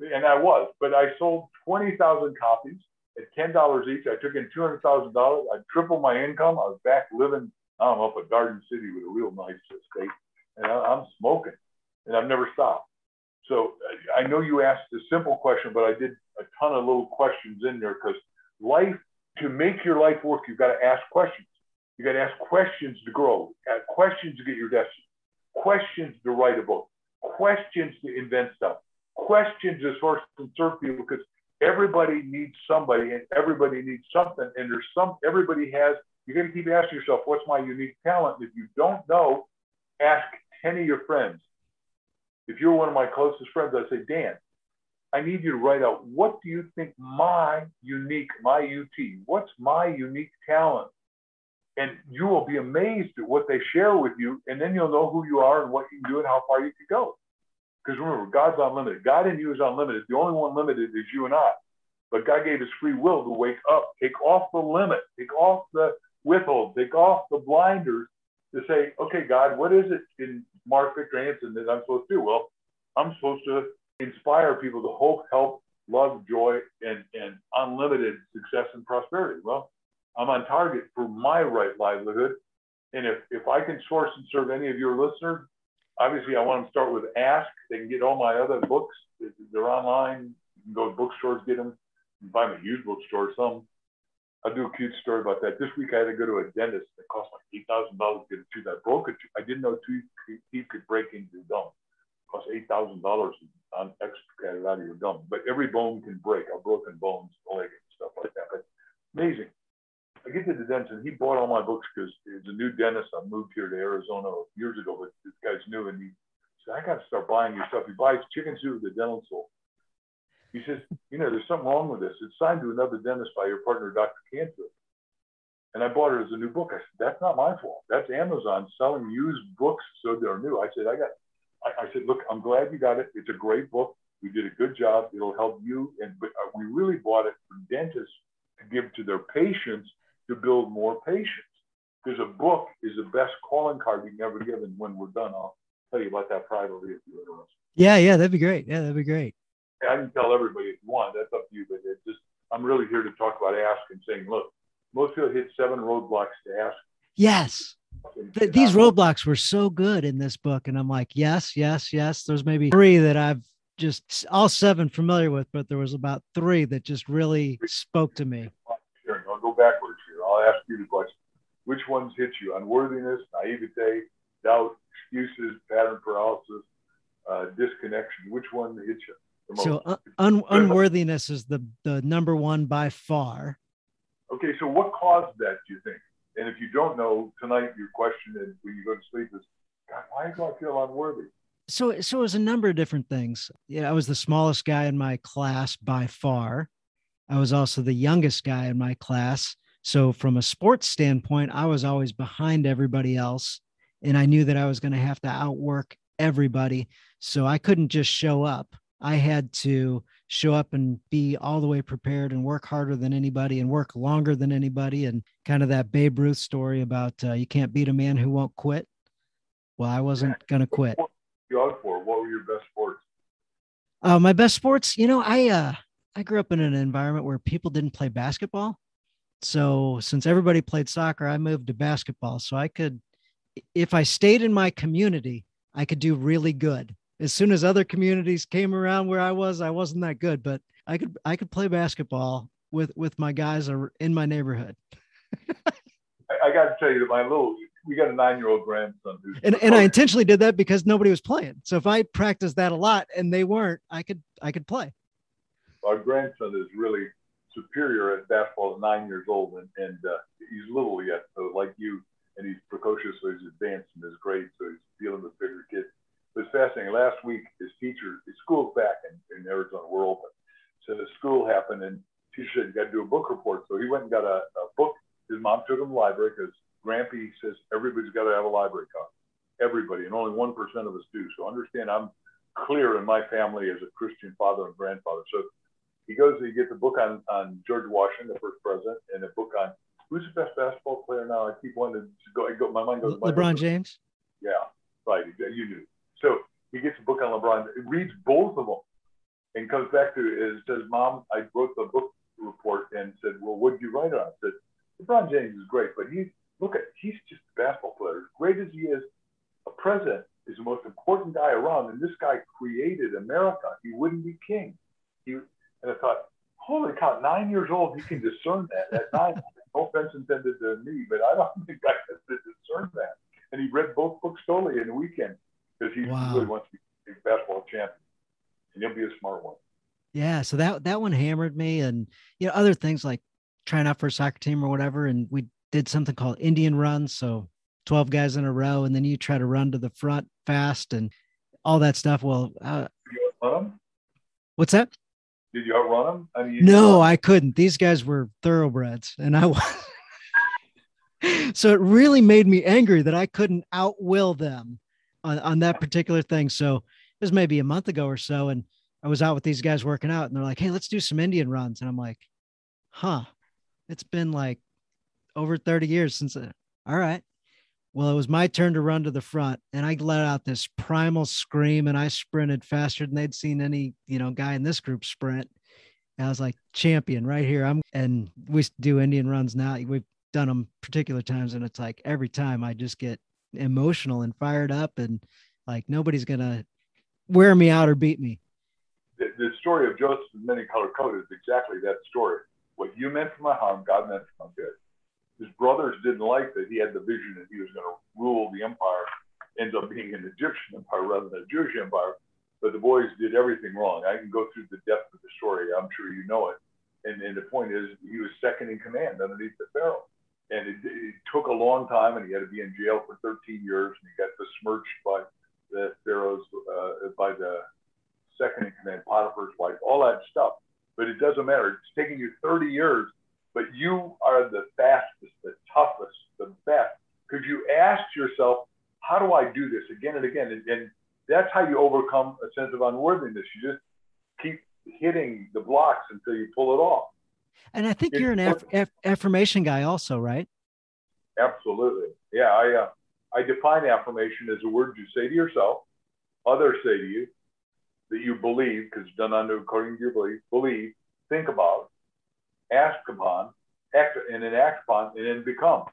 And I was, but I sold 20,000 copies at $10 each. I took in $200,000. I tripled my income. I was back living, I'm up at Garden City with a real nice estate. And I'm smoking and I've never stopped. So uh, I know you asked a simple question, but I did a ton of little questions in there because life, to make your life work, you've got to ask questions. You got to ask questions to grow, questions to get your destiny, questions to write a book, questions to invent stuff, questions to source to serve people because everybody needs somebody and everybody needs something. And there's some, everybody has, you got to keep asking yourself, what's my unique talent? If you don't know, ask 10 of your friends. If you're one of my closest friends, I say, Dan, I need you to write out what do you think my unique, my UT, what's my unique talent? And you will be amazed at what they share with you, and then you'll know who you are and what you can do and how far you can go. Because remember, God's unlimited. God in you is unlimited. The only one limited is you and I. But God gave us free will to wake up, take off the limit, take off the withhold, take off the blinders to say, okay, God, what is it in Mark Victor Hansen that I'm supposed to do? Well, I'm supposed to inspire people to hope, help, love, joy, and, and unlimited success and prosperity. Well, I'm on target for my right livelihood. And if, if I can source and serve any of your listeners, obviously I want to start with Ask. They can get all my other books. They're online. You can go to bookstores, get them. Buy them at used bookstores. Some. I'll do a cute story about that. This week I had to go to a dentist. It cost like eight thousand dollars to get a tooth. I broke a tooth. I didn't know teeth could break into the gum. It cost eight thousand dollars on extricated out of your gum. But every bone can break. I've broken bones, leg and stuff like that. But amazing. I get to the dentist and he bought all my books because he's a new dentist. I moved here to Arizona years ago, but this guy's new and he said, I got to start buying your stuff. He buys Chicken Soup with the Dental Soul. He says, you know, there's something wrong with this. It's signed to another dentist by your partner, Dr. Canfield. And I bought it as a new book. I said, that's not my fault. That's Amazon selling used books so they're new. I said, I got, I, I said, look, I'm glad you got it. It's a great book. We did a good job. It'll help you. And but uh, we really bought it for dentists to give to their patients to build more patience. because a book is the best calling card you can ever give. And when we're done, I'll tell you about that privately if you're interested. Yeah, yeah, that'd be great. Yeah, that'd be great. I can tell everybody if you want. That's up to you. But it just, I'm really here to talk about ask and saying, look, most people hit seven roadblocks to ask. Yes. And, these roadblocks were so good in this book. And I'm like, yes, yes, yes. There's maybe three that I've just all seven familiar with, but there was about three that just really spoke to me. I'll go backwards. I'll ask you the question. Which ones hit you? Unworthiness, naivete, doubt, excuses, pattern paralysis, uh, disconnection. Which one hits you? So uh, un- unworthiness is the the number one by far. Okay, so what caused that? Do you think? And if you don't know tonight, your question is when you go to sleep is, God, why do I feel unworthy? So, so it was a number of different things. Yeah, I was the smallest guy in my class by far. I was also the youngest guy in my class. So, from a sports standpoint, I was always behind everybody else. And I knew that I was going to have to outwork everybody. So, I couldn't just show up. I had to show up and be all the way prepared and work harder than anybody and work longer than anybody. And kind of that Babe Ruth story about uh, you can't beat a man who won't quit. Well, I wasn't going to quit. You out for? What were your best sports? Uh, my best sports, you know, I uh, I grew up in an environment where people didn't play basketball. So since everybody played soccer, I moved to basketball. So I could, if I stayed in my community, I could do really good as soon as other communities came around where I was, I wasn't that good, but I could I could play basketball with with my guys in my neighborhood. I, got to tell you that my little we got a nine year old grandson who's and, and I intentionally did that because nobody was playing. So if I practiced that a lot and they weren't, I could I could play. Our grandson is really superior at basketball at nine years old and, and uh, he's little yet. So like you, and he's precocious, so he's advanced in his grade, so he's dealing with bigger kids it was fascinating. Last week, his teacher, his school's back in, in Arizona, we're open. So the school happened, and teacher said, You got to do a book report. So he went and got a, a book. His mom took him to the library because Grampy says everybody's got to have a library card. Everybody, and only 1% of us do. So understand, I'm clear in my family as a Christian father and grandfather. So he goes, and he gets a book on, on George Washington, the first president, and a book on who's the best basketball player now. I keep wanting to go, I go my mind goes, Le- LeBron James? Yeah, right. You knew. So he gets a book on LeBron, reads both of them, and comes back to it says, "Mom, I wrote the book report and said, well, what did you write on?" I said, "LeBron James is great, but he's look at he's just a basketball player. As great as he is, a president is the most important guy around, and this guy created America. He wouldn't be king. He and I thought, holy cow, nine years old, he can discern that at nine. no offense intended to me, but I don't think I could discern that. And he read both books totally in a weekend because he wow. really wants to be a basketball champion, and he'll be a smart one. Yeah, so that that one hammered me, and you know other things like trying out for a soccer team or whatever, and we did something called Indian runs, so twelve guys in a row, and then you try to run to the front fast and all that stuff. Well, uh, what's that? Did you outrun them? I mean, no, I couldn't. These guys were thoroughbreds, and I was. so it really made me angry that I couldn't outwill them on, on that particular thing. So it was maybe a month ago or so. And I was out with these guys working out and they're like, Hey, let's do some Indian runs. And I'm like, huh, it's been like over 30 years since, uh, all right. Well, it was my turn to run to the front and I let out this primal scream and I sprinted faster than they'd seen any, you know, guy in this group sprint. And I was like champion right here. I'm, and we do Indian runs now. We've done them particular times and it's like every time I just get emotional and fired up and like nobody's gonna wear me out or beat me. The, the story of Joseph's many colored coat is exactly that story. What you meant for my harm, God meant for my good. His brothers didn't like that he had the vision that he was going to rule the empire, ends up being an Egyptian empire rather than a Jewish empire. But the boys did everything wrong. I can go through the depth of the story. I'm sure you know it. And, and the point is, he was second in command underneath the Pharaoh and it, it, took a long time, and he had to be in jail for 13 years, and he got besmirched by the pharaohs, uh, by the second in command, Potiphar's wife, all that stuff. But it doesn't matter. It's taking you 30 years, but you are the fastest, the toughest, the best, because you asked yourself, how do I do this again and again? And, and that's how you overcome a sense of unworthiness. You just keep hitting the blocks until you pull it off. And I think it's you're an aff- aff- affirmation guy also, right? Absolutely. Yeah, I uh, I define affirmation as a word you say to yourself, others say to you, that you believe, because it's done unto according to your belief, believe, think about, ask upon, act, and then act upon, and then become.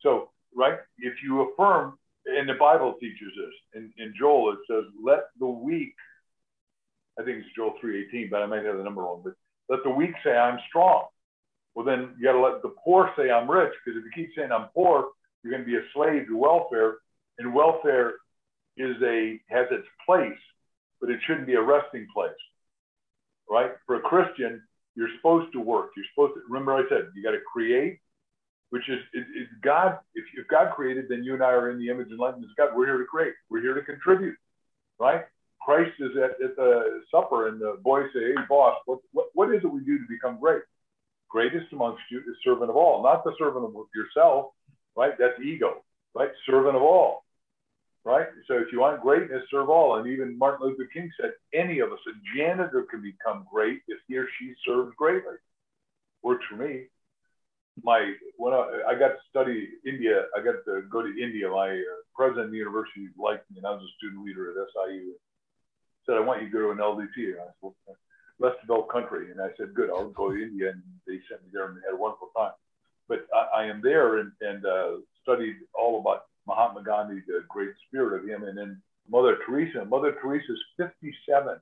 So, right, if you affirm, and the Bible teaches this, in, in Joel it says, let the weak, I think it's Joel 3.18, but I might have the number wrong, but let the weak say, I'm strong. Well, then you got to let the poor say, I'm rich, because if you keep saying I'm poor, you're going to be a slave to welfare, and welfare is a has its place, but it shouldn't be a resting place, right? For a Christian, you're supposed to work. You're supposed to remember I said you got to create, which is it, it, God. If, if God created, then you and I are in the image and likeness of God. We're here to create. We're here to contribute, right? Christ is at, at the supper, and the boys say, "Hey, boss, what, what what is it we do to become great? Greatest amongst you is servant of all, not the servant of yourself, right? That's ego, right? Servant of all, right? So if you want greatness, serve all. And even Martin Luther King said, any of us, a janitor can become great if he or she serves greatly. Works for me. My when I, I got to study India, I got to go to India. My uh, president of the university liked me, and I was a student leader at SIU. Said, I want you to go to an LDC. And I said, well, less developed country. And I said, good, I'll go to India. And they sent me there and had a wonderful time. But I, I am there and, and uh, studied all about Mahatma Gandhi, the great spirit of him, and then Mother Teresa. Mother Teresa's 57.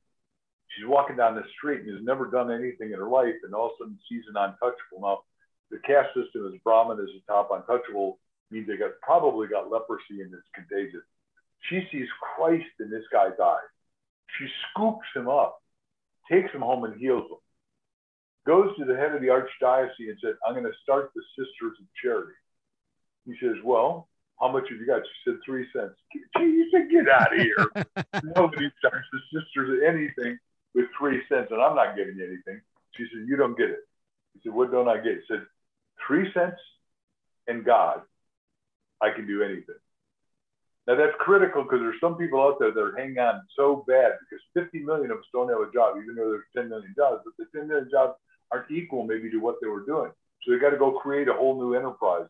She's walking down the street and has never done anything in her life, and all of a sudden she's an untouchable. Now, the caste system is Brahmin is the top untouchable, means they got probably got leprosy and it's contagious. She sees Christ in this guy's eyes. She scoops him up, takes him home and heals him. Goes to the head of the archdiocese and said, I'm going to start the Sisters of Charity. He says, Well, how much have you got? She said, three cents. She said, get out of here. Nobody starts the sisters anything with three cents, and I'm not giving you anything. She said, you don't get it. He said, what don't I get? He said, three cents and God, I can do anything. Now that's critical because there's some people out there that are hanging on so bad because 50 million of us don't have a job, even though there's 10 million jobs, but the 10 million jobs aren't equal maybe to what they were doing. So they got to go create a whole new enterprise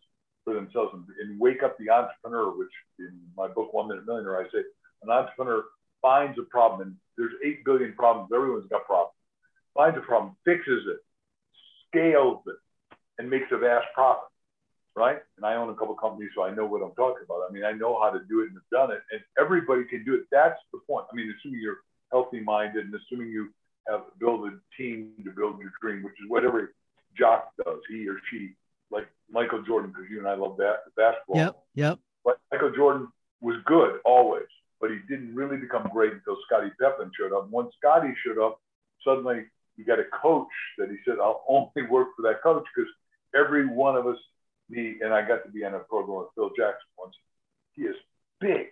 for themselves and, and wake up the entrepreneur, which in my book, One Minute Millionaire, I say an entrepreneur finds a problem and there's 8 billion problems. Everyone's got problems. Finds a problem, fixes it, scales it, and makes a vast profit, right? And I own a couple companies, so I know what I'm talking about. I mean, I know how to do it and have done it, and everybody can do it. That's the point. I mean, assuming you're healthy minded and assuming you have built a team to build your dream, which is what every jock does, he or she like Michael Jordan, because you and I love that basketball. Yep. Yep. But Michael Jordan was good always, but he didn't really become great until Scottie Pippen showed up. Once Scottie showed up, suddenly you got a coach that he said, I'll only work for that coach because every one of us, he and I got to be on a program with Phil Jackson once. He is big.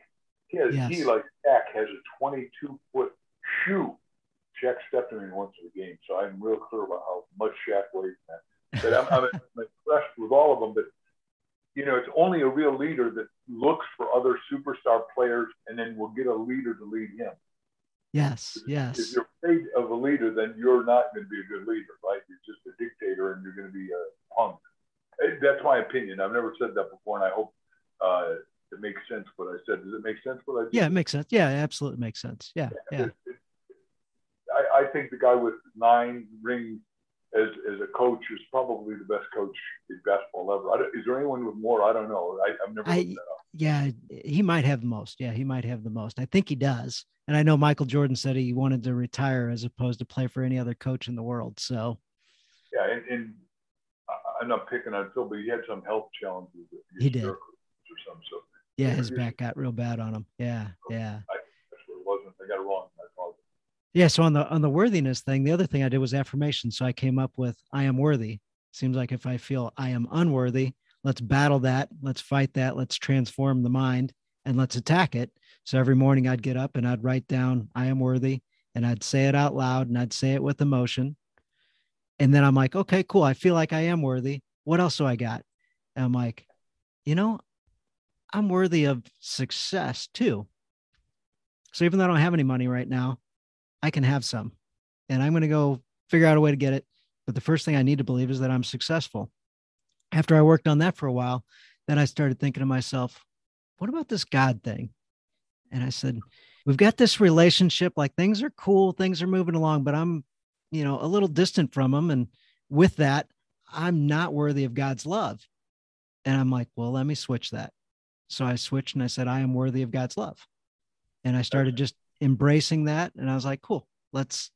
He has yes. he like Shaq has a 22 foot shoe. Shaq stepped in me once in the game, so I'm real clear about how much Shaq weighs. Man. But I'm, I'm, impressed with all of them. But you know, it's only a real leader that looks for other superstar players and then will get a leader to lead him. Yes, yes. If you're afraid of a leader, then you're not going to be a good leader, right? You're just a dictator and you're going to be a punk. That's my opinion. I've never said that before, and I hope uh, it makes sense what I said. Does it make sense what I said? Yeah, it makes sense. Yeah, absolutely makes sense. Yeah, yeah. It, it, I, I think the guy with nine rings as, as a coach is probably the best coach in basketball ever. is there anyone with more? I don't know. I, have never. I, yeah, he might have the most. Yeah, he might have the most. I think he does. And I know Michael Jordan said he wanted to retire as opposed to play for any other coach in the world. So. Yeah, and, and I'm not picking on Phil, but he had some health challenges. He did. Or some, so. Yeah, his back got real bad on him. Yeah, yeah. I, that's what it wasn't. I got it wrong yeah so on the on the worthiness thing the other thing i did was affirmation. So i came up with i am worthy. Seems like if i feel i am unworthy let's battle that let's fight that let's transform the mind and let's attack it. So every morning i'd get up and i'd write down i am worthy and i'd say it out loud and i'd say it with emotion. And then i'm like okay cool. I feel like i am worthy. What else do i got? And i'm like you know i'm worthy of success too. So even though i don't have any money right now I can have some and I'm going to go figure out a way to get it. But the first thing I need to believe is that I'm successful. After I worked on that for a while, then I started thinking to myself, what about this God thing? And I said, we've got this relationship, like things are cool, things are moving along, but I'm, you know, a little distant from them. And with that, I'm not worthy of God's love. And I'm like, well, let me switch that. So I switched and I said, I am worthy of God's love. And I started just embracing that. And I was like, cool, let's,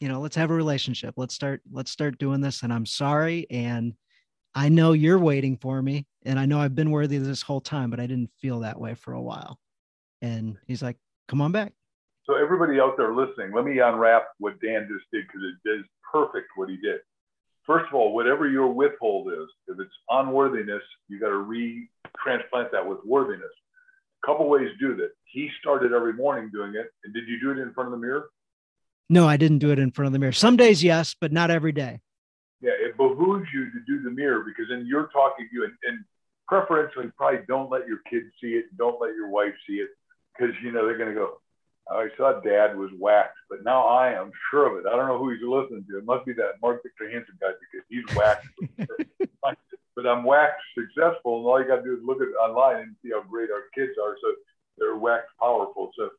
you know, let's have a relationship. Let's start, let's start doing this. And I'm sorry. And I know you're waiting for me. And I know I've been worthy this whole time, but I didn't feel that way for a while. And he's like, come on back. So everybody out there listening, let me unwrap what Dan just did because it is perfect what he did. First of all, whatever your withhold is, if it's unworthiness, you got to re-transplant that with worthiness. Couple ways to do that. He started every morning doing it. And did you do it in front of the mirror? No, I didn't do it in front of the mirror. Some days, yes, but not every day. Yeah, it behooves you to do the mirror because then you're talking to you and, and preferentially probably don't let your kids see it. Don't let your wife see it because, you know, they're going to go, oh, I saw dad was waxed, but now I am sure of it. I don't know who he's listening to. It must be that Mark Victor Hansen guy because he's waxed. but I'm waxed successful, and all you got to do is look at online and see how great our kids are. So they're waxed powerful. So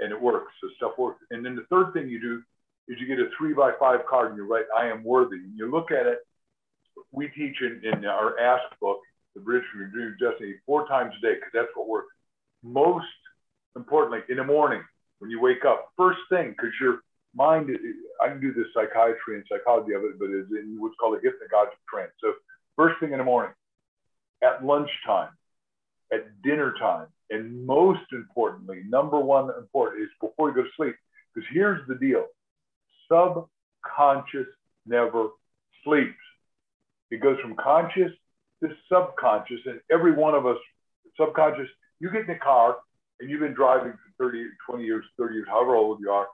and it works. So stuff works. And then the third thing you do is you get a three by five card and you write "I am worthy." And you look at it. We teach in, in our Ask book, the Bridge from Your Dream Destiny, four times a day because that's what works. Most importantly, in the morning when you wake up, first thing, because your mind, I can do this psychiatry and psychology of it, but it's in what's called a hypnagogic trance. So, first thing in the morning, at lunchtime, at dinner time, and most importantly, number one important is before you go to sleep. Because here's the deal subconscious never sleeps. It goes from conscious to subconscious, and every one of us, subconscious, you get in the car and you've been driving for 30, 20 years, 30 years, however old you are,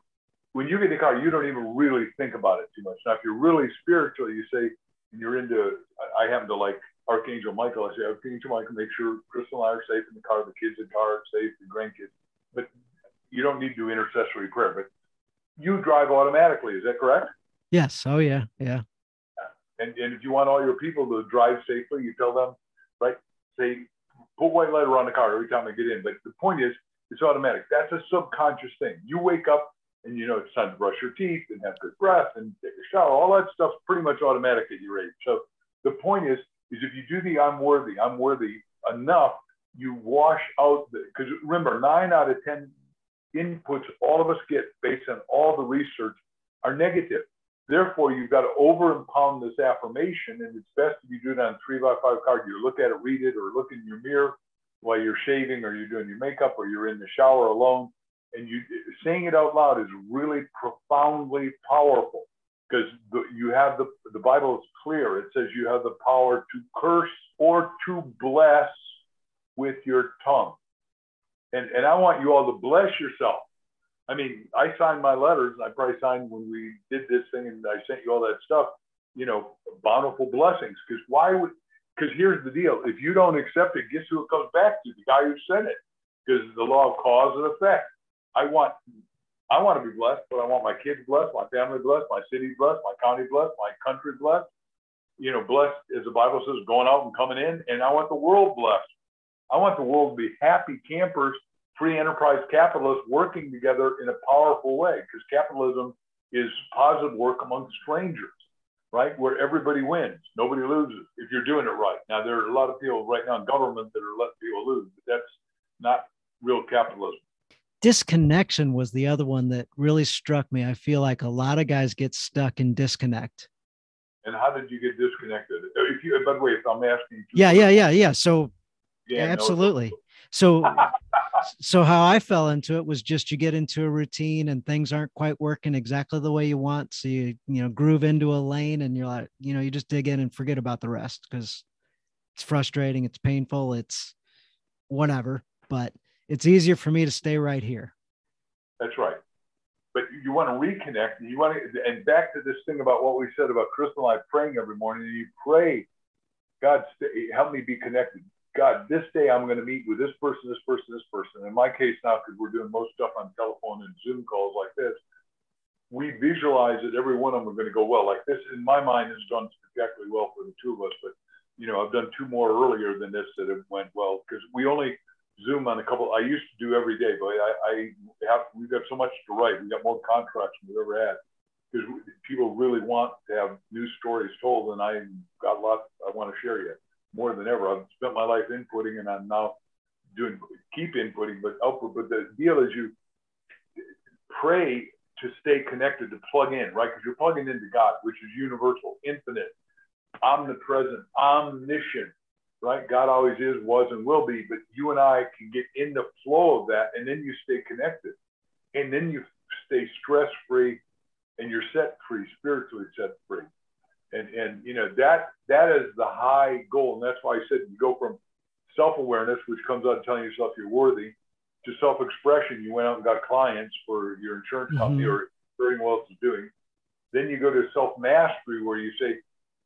when you get in the car, you don't even really think about it too much. Now, if you're really spiritual, you say, you're into, I happen to like Archangel Michael. I say, Archangel Michael, make sure Crystal and I are safe in the car, the kids in the car are safe, the grandkids. But you don't need to do intercessory prayer. But you drive automatically. Is that correct? Yes. Oh, yeah. Yeah. And, and if you want all your people to drive safely, you tell them, right? Say, put white light around the car every time I get in. But the point is, it's automatic. That's a subconscious thing. You wake up and you know it's time to brush your teeth and have good breath and take a shower. All that stuff's pretty much automatic at your age. So the point is, is if you do the I'm worthy, I'm worthy enough, you wash out the because remember, nine out of ten inputs all of us get based on all the research are negative. Therefore, you've got to over impound this affirmation, and it's best if you do it on a three by five card. You look at it, read it, or look in your mirror while you're shaving, or you're doing your makeup, or you're in the shower alone. And you saying it out loud is really profoundly powerful because you have the the Bible is clear. It says you have the power to curse or to bless with your tongue. And and I want you all to bless yourself. I mean, I signed my letters, I probably signed when we did this thing, and I sent you all that stuff. You know, bountiful blessings. Because why would? Because here's the deal: if you don't accept it, guess who it comes back to? The guy who sent it. Because the law of cause and effect. I want I want to be blessed, but I want my kids blessed, my family blessed, my city blessed, my county blessed, my country blessed. You know, blessed as the Bible says, going out and coming in, and I want the world blessed. I want the world to be happy campers, free enterprise capitalists working together in a powerful way, because capitalism is positive work among strangers, right? Where everybody wins, nobody loses if you're doing it right. Now, there are a lot of people right now in government that are letting people lose, but that's not real capitalism disconnection was the other one that really struck me. I feel like a lot of guys get stuck in disconnect. And how did you get disconnected? Uh, if you, by the way, if I'm asking. Yeah, yeah, yeah, yeah. So, yeah, absolutely. No, so, so how I fell into it was just you get into a routine and things aren't quite working exactly the way you want. So you, you know, groove into a lane and you're like, you know, you just dig in and forget about the rest because it's frustrating, it's painful, it's whatever. But it's easier for me to stay right here. That's right. But you want to reconnect you want to, and back to this thing about what we said about Crystal and I praying every morning. And you pray, God, help me be connected. God, this day I'm going to meet with this person, this person, this person. In my case now, because we're doing most stuff on telephone and Zoom calls like this, we visualize that every one of them are going to go well. Like this, in my mind, has gone exactly well for the two of us. But you know, I've done two more earlier than this that have went well because we only Zoom on a couple. I used to do every day, but I, I have we've got so much to write. We got more contracts than we've ever had because people really want to have new stories told, and I got a lot I want to share yet more than ever. I've spent my life inputting, and I'm now doing keep inputting, but output. But the deal is you pray to stay connected, to plug in, right? Because you're plugging into God, which is universal, infinite, omnipresent, omniscient, right? God always is, was, and will be. But you and I can get in the flow of that, and then you stay connected, and then you stay stress free, and you're set free, spiritually set free. And and you know that that is the high goal, and that's why I said you go from self-awareness, which comes out of telling yourself you're worthy, to self-expression. You went out and got clients for your insurance mm-hmm. company or whatever else is doing. Then you go to self-mastery, where you say,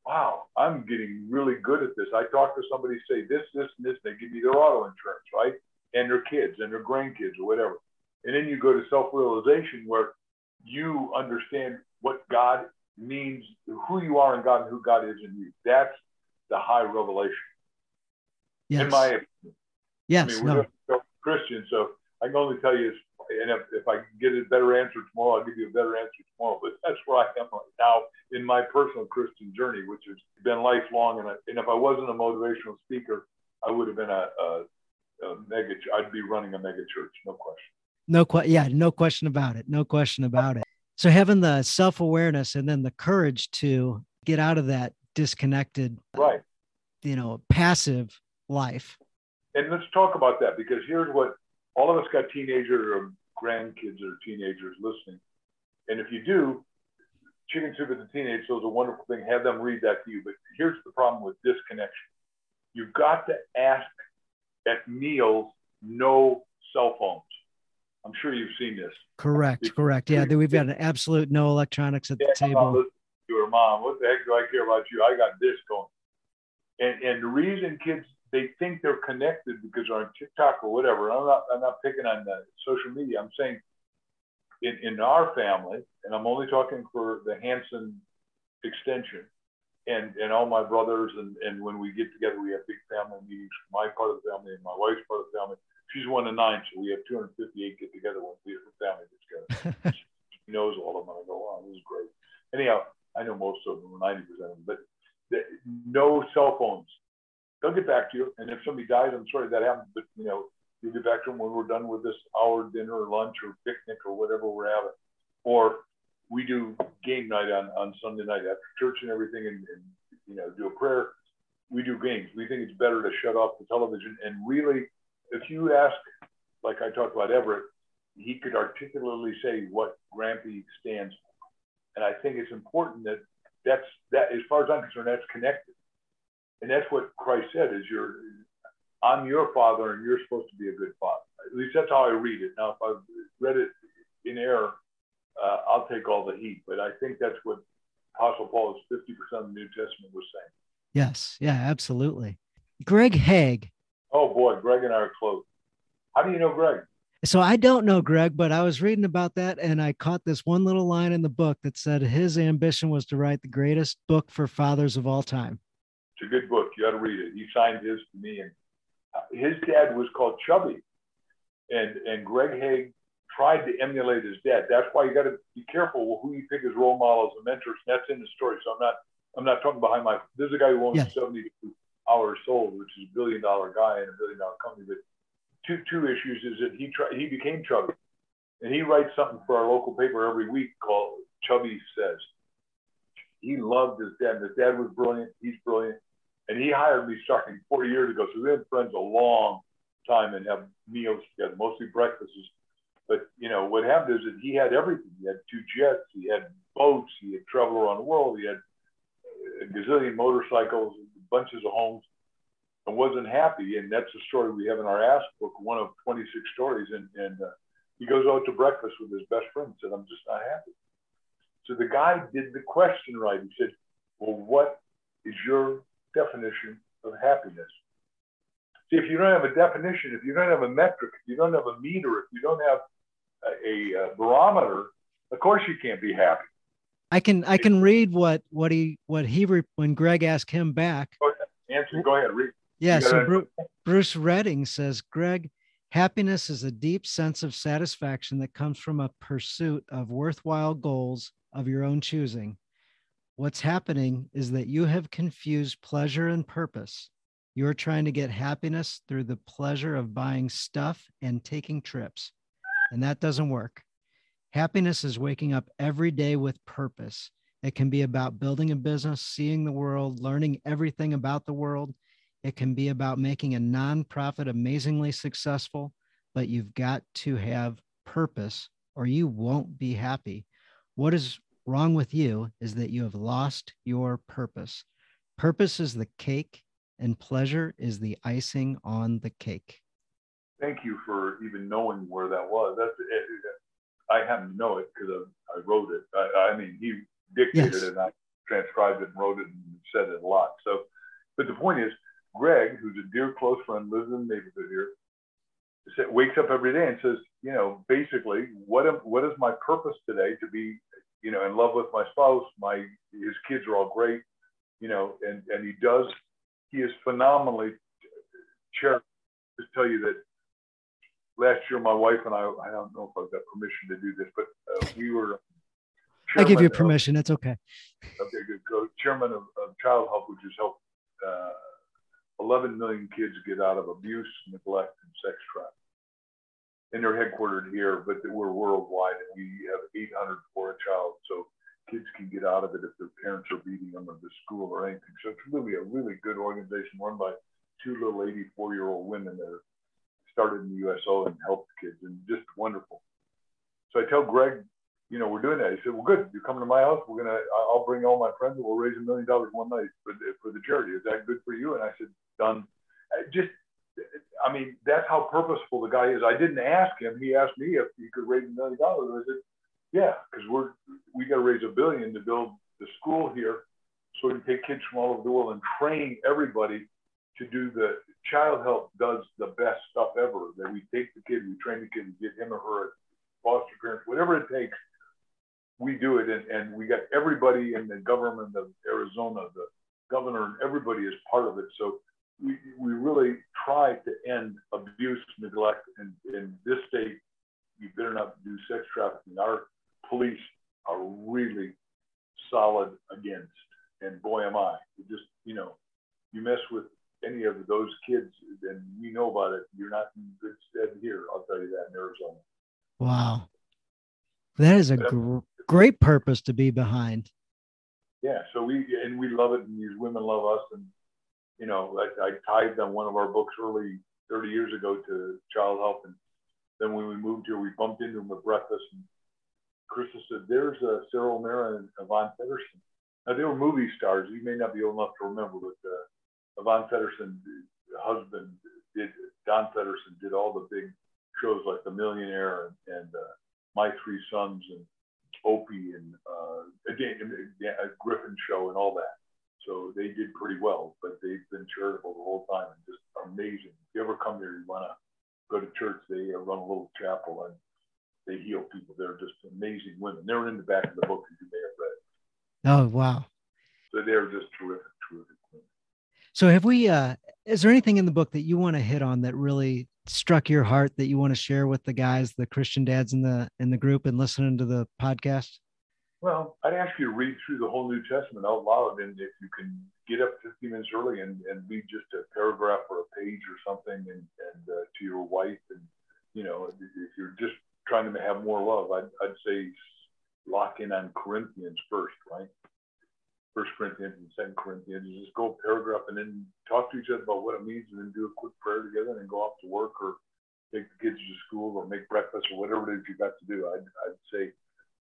"Wow, I'm getting really good at this." I talk to somebody, say this, this, and this, and they give me their auto insurance, right, and their kids and their grandkids or whatever. And then you go to self-realization, where you understand what God means, who you are in God, and who God is in you. That's the high revelation. Yes. In my opinion. Yes. I mean, we're no. Christian, so I can only tell you, and if, if I get a better answer tomorrow, I'll give you a better answer tomorrow. But that's where I am right now in my personal Christian journey, which has been lifelong. And, I, and if I wasn't a motivational speaker, I would have been a, a, a mega. I'd be running a mega church, no question. No question. Yeah, no question about it. No question about it. So having the self awareness and then the courage to get out of that disconnected, right? You know, passive life. And let's talk about that because here's what all of us got teenagers or grandkids or teenagers listening. And if you do, Chicken Soup as a Teenage Show is a wonderful thing. Have them read that to you. But here's the problem with disconnection you've got to ask at meals no cell phones. I'm sure you've seen this. Correct, because correct. Yeah, we've got an absolute no electronics at the table. To her mom, what the heck do I care about you? I got this going. And and the reason kids they think they're connected because they're on TikTok or whatever. I'm not I'm not picking on the social media. I'm saying in, in our family, and I'm only talking for the Hansen extension and, and all my brothers. And, and when we get together, we have big family meetings. My part of the family and my wife's part of the family. She's one of nine, so we have 258 get together when we have a family gets together. she knows all of them. I go, wow, this is great. Anyhow, I know most of them, 90% of them, but the, no cell phones they'll get back to you. And if somebody dies, I'm sorry that happened, but you know, you'll get back to them when we're done with this hour dinner or lunch or picnic or whatever we're having. Or we do game night on, on Sunday night after church and everything and, and you know, do a prayer. We do games. We think it's better to shut off the television and really, if you ask, like I talked about Everett, he could articulately say what Grampy stands for. And I think it's important that that's that as far as I'm concerned, that's connected. And that's what Christ said is you're, I'm your father and you're supposed to be a good father. At least that's how I read it. Now, if I've read it in error, uh, I'll take all the heat. But I think that's what Apostle Paul is 50% of the New Testament was saying. Yes. Yeah, absolutely. Greg Hague. Oh boy, Greg and I are close. How do you know Greg? So I don't know Greg, but I was reading about that and I caught this one little line in the book that said his ambition was to write the greatest book for fathers of all time. It's a good book. You got to read it. He signed his to me, and uh, his dad was called Chubby, and and Greg Hague tried to emulate his dad. That's why you got to be careful who you pick as role models and mentors. And that's in the story. So I'm not I'm not talking behind my. This is a guy who owns yes. 72 hours sold, which is a billion dollar guy in a billion dollar company. But two two issues is that he tried he became chubby, and he writes something for our local paper every week called Chubby Says. He loved his dad. His dad was brilliant. He's brilliant. And he hired me starting 40 years ago. So we've been friends a long time and have meals together, mostly breakfasts. But you know what happened is that he had everything. He had two jets, he had boats, he had traveled around the world, he had a gazillion motorcycles, bunches of homes, and wasn't happy. And that's the story we have in our Ask book, one of 26 stories. And, and uh, he goes out to breakfast with his best friend and said, "I'm just not happy." So the guy did the question right. He said, "Well, what is your definition of happiness. See, if you don't have a definition, if you don't have a metric, if you don't have a meter, if you don't have a, a barometer, of course you can't be happy. I can I can read what what he what he when Greg asked him back. answer. Go ahead, read. Yeah. So Bruce, Bruce Redding says, Greg, happiness is a deep sense of satisfaction that comes from a pursuit of worthwhile goals of your own choosing. What's happening is that you have confused pleasure and purpose. You're trying to get happiness through the pleasure of buying stuff and taking trips, and that doesn't work. Happiness is waking up every day with purpose. It can be about building a business, seeing the world, learning everything about the world. It can be about making a nonprofit amazingly successful, but you've got to have purpose or you won't be happy. What is wrong with you is that you have lost your purpose. Purpose is the cake and pleasure is the icing on the cake. Thank you for even knowing where that was. That's it, I happen to know it because I, wrote it. I, I, mean, he dictated yes. it, and I transcribed it and wrote it and said it a lot. So, but the point is, Greg, who's a dear close friend, lives in the neighborhood here, wakes up every day and says, you know, basically, what am, what is my purpose today to be, you know, in love with my spouse? My his kids are all great, you know, and and he does he is phenomenally charitable. Just tell you that last year, my wife and I, I don't know if I've got permission to do this, but uh, we were. I give you permission. Of, it's okay. Okay, good. So, chairman of, of Childhelp, which has helped uh, 11 million kids get out of abuse, neglect, and sex trafficking. And they're headquartered here, but we're worldwide, and we have 800 for a child. So kids can get out of it if their parents are beating them or the school or anything. So it's really a really good organization run by two little 84 year old women that started in the USO and helped kids and just wonderful. So I tell Greg, you know, we're doing that. He said, well, good. You're coming to my house. We're to, I'll bring all my friends and we'll raise a million dollars one night for the, for the charity. Is that good for you? And I said, done. I just, I mean, that's how purposeful the guy is. I didn't ask him. He asked me if he could raise a million dollars. I said, yeah, because we're we got to raise a billion to build the school here, so we can take kids from all over the world and train everybody to do the Childhelp does the best stuff ever. That we take the kid, we train the kid, we get him or her foster parents, whatever it takes, we do it. And, and we got everybody in the government of Arizona, the governor, and everybody is part of it. So we, we really try to end abuse, neglect, and in this state, you better not do sex trafficking. Our police are really solid against. And boy, am I. You just, you know, you mess with any of those kids, then we know about it. You're not in good stead here. I'll tell you that in Arizona. Wow. That is a gr- great purpose to be behind. Yeah. So we, and we love it. And these women love us. And, you know, I, I tied them one of our books early 30 years ago to child help. And then when we moved here, we bumped into them at breakfast. And Krista said, "There's uh, Sara O'Meara and Yvonne Fedderson." Now they were movie stars. You may not be old enough to remember, but uh, Yvonne Fedderson, husband, did Don Fedderson did all the big shows like The Millionaire and, and uh, My Three Sons and Opie and uh, a Griffin Show and all that. So they did pretty well, but they've been charitable the whole time and just amazing. If you ever come here, you want to go to church. They uh, run a little chapel and they heal people. They're just amazing women. They're in the back of the book that you may have read. Oh wow! So they're just terrific, terrific women. So have we? uh Is there anything in the book that you want to hit on that really struck your heart that you want to share with the guys, the Christian dads in the in the group, and listening to the podcast? Well, I'd ask you to read through the whole New Testament out loud, and if you can get up 15 minutes early and, and read just a paragraph or a page or something, and, and uh, to your wife, and you know, if you're just trying to have more love, I'd, I'd say lock in on Corinthians first, right? First Corinthians and Second Corinthians. Just go paragraph and then talk to each other about what it means, and then do a quick prayer together, and then go off to work or take the kids to school or make breakfast or whatever it is you got to do. I'd, I'd say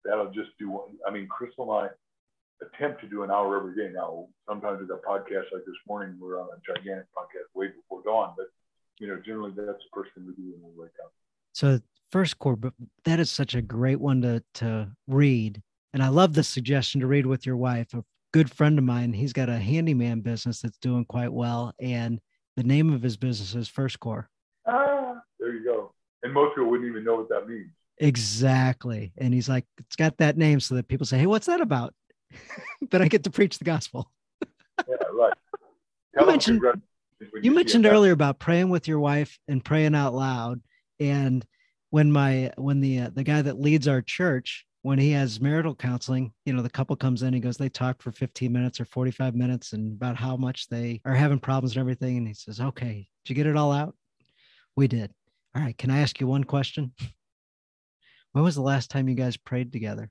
that'll just do. One. I mean, Crystal and I attempt to do an hour every day. Now, sometimes with a podcast like this morning, we're on a gigantic podcast way before dawn, but you know, generally that's the first thing we do when we wake up. So first core, but that is such a great one to to read. And I love the suggestion to read with your wife. A good friend of mine, he's got a handyman business that's doing quite well, and the name of his business is First Core. Ah, there you go. And most people wouldn't even know what that means. Exactly. And he's like, it's got that name so that people say, Hey, what's that about? then I get to preach the gospel. yeah, right. you mentioned, you mentioned earlier about praying with your wife and praying out loud. And when my when the uh, the guy that leads our church when he has marital counseling, you know, the couple comes in, he goes, they talk for 15 minutes or 45 minutes and about how much they are having problems and everything. And he says, okay, did you get it all out? We did. All right. Can I ask you one question? When was the last time you guys prayed together?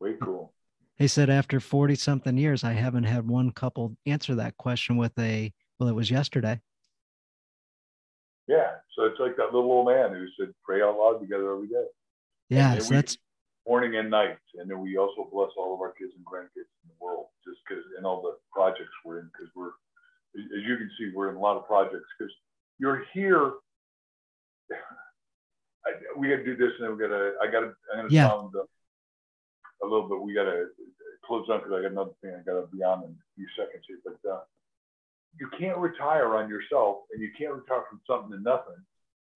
Way cool. He said, after 40 something years, I haven't had one couple answer that question with a, well, it was yesterday. Yeah. So it's like that little old man who said, pray out loud together every day. Yeah. So that's morning and night. And then we also bless all of our kids and grandkids in the world just because, and all the projects we're in, because we're, as you can see, we're in a lot of projects because you're here. I, we got to do this and then we got to, I got to, I'm to yeah. sound uh, a little bit, we got to close on because I got another thing I got to be on in a few seconds here. But uh, you can't retire on yourself and you can't retire from something to nothing.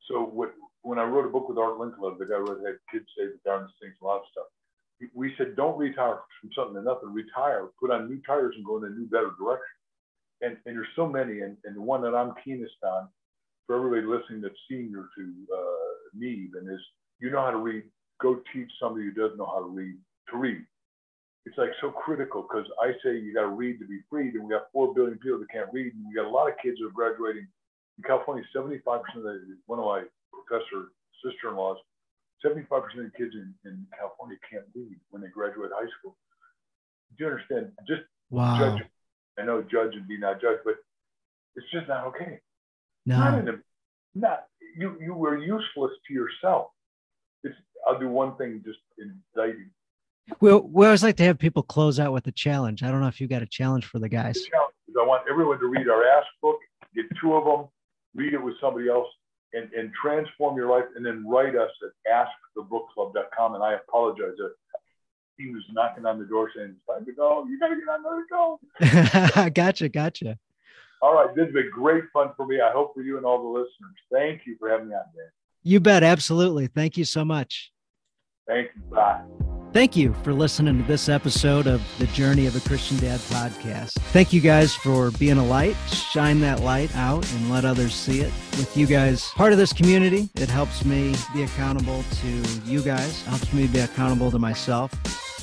So what, when I wrote a book with Art Linkletter, the guy who had kids say the darndest things, a lot of stuff. We said, don't retire from something to nothing. Retire, put on new tires, and go in a new, better direction. And, and there's so many, and, and the one that I'm keenest on for everybody listening that's senior to uh, me, and is you know how to read. Go teach somebody who doesn't know how to read to read it's like so critical because I say you got to read to be freed, and we got four billion people that can't read, and we got a lot of kids who are graduating in California. Seventy-five percent of the, one of my professor sister-in-laws, seventy-five percent of the kids in, in California can't read when they graduate high school. Do you understand? Just wow. judge. I know judge and be not judge, but it's just not okay. No. Not, in a, not you. You were useless to yourself. It's. I'll do one thing just indicting we, we always like to have people close out with a challenge. I don't know if you got a challenge for the guys. The I want everyone to read our Ask book, get two of them, read it with somebody else, and, and transform your life, and then write us at askthebookclub.com. And I apologize if he was knocking on the door saying, it's time to go. You got to get on the go. gotcha, gotcha. All right. This has been great fun for me. I hope for you and all the listeners. Thank you for having me on, Dan. You bet. Absolutely. Thank you so much. Thank you. Bye. Thank you for listening to this episode of the Journey of a Christian Dad podcast. Thank you guys for being a light. Shine that light out and let others see it. With you guys part of this community, it helps me be accountable to you guys, helps me be accountable to myself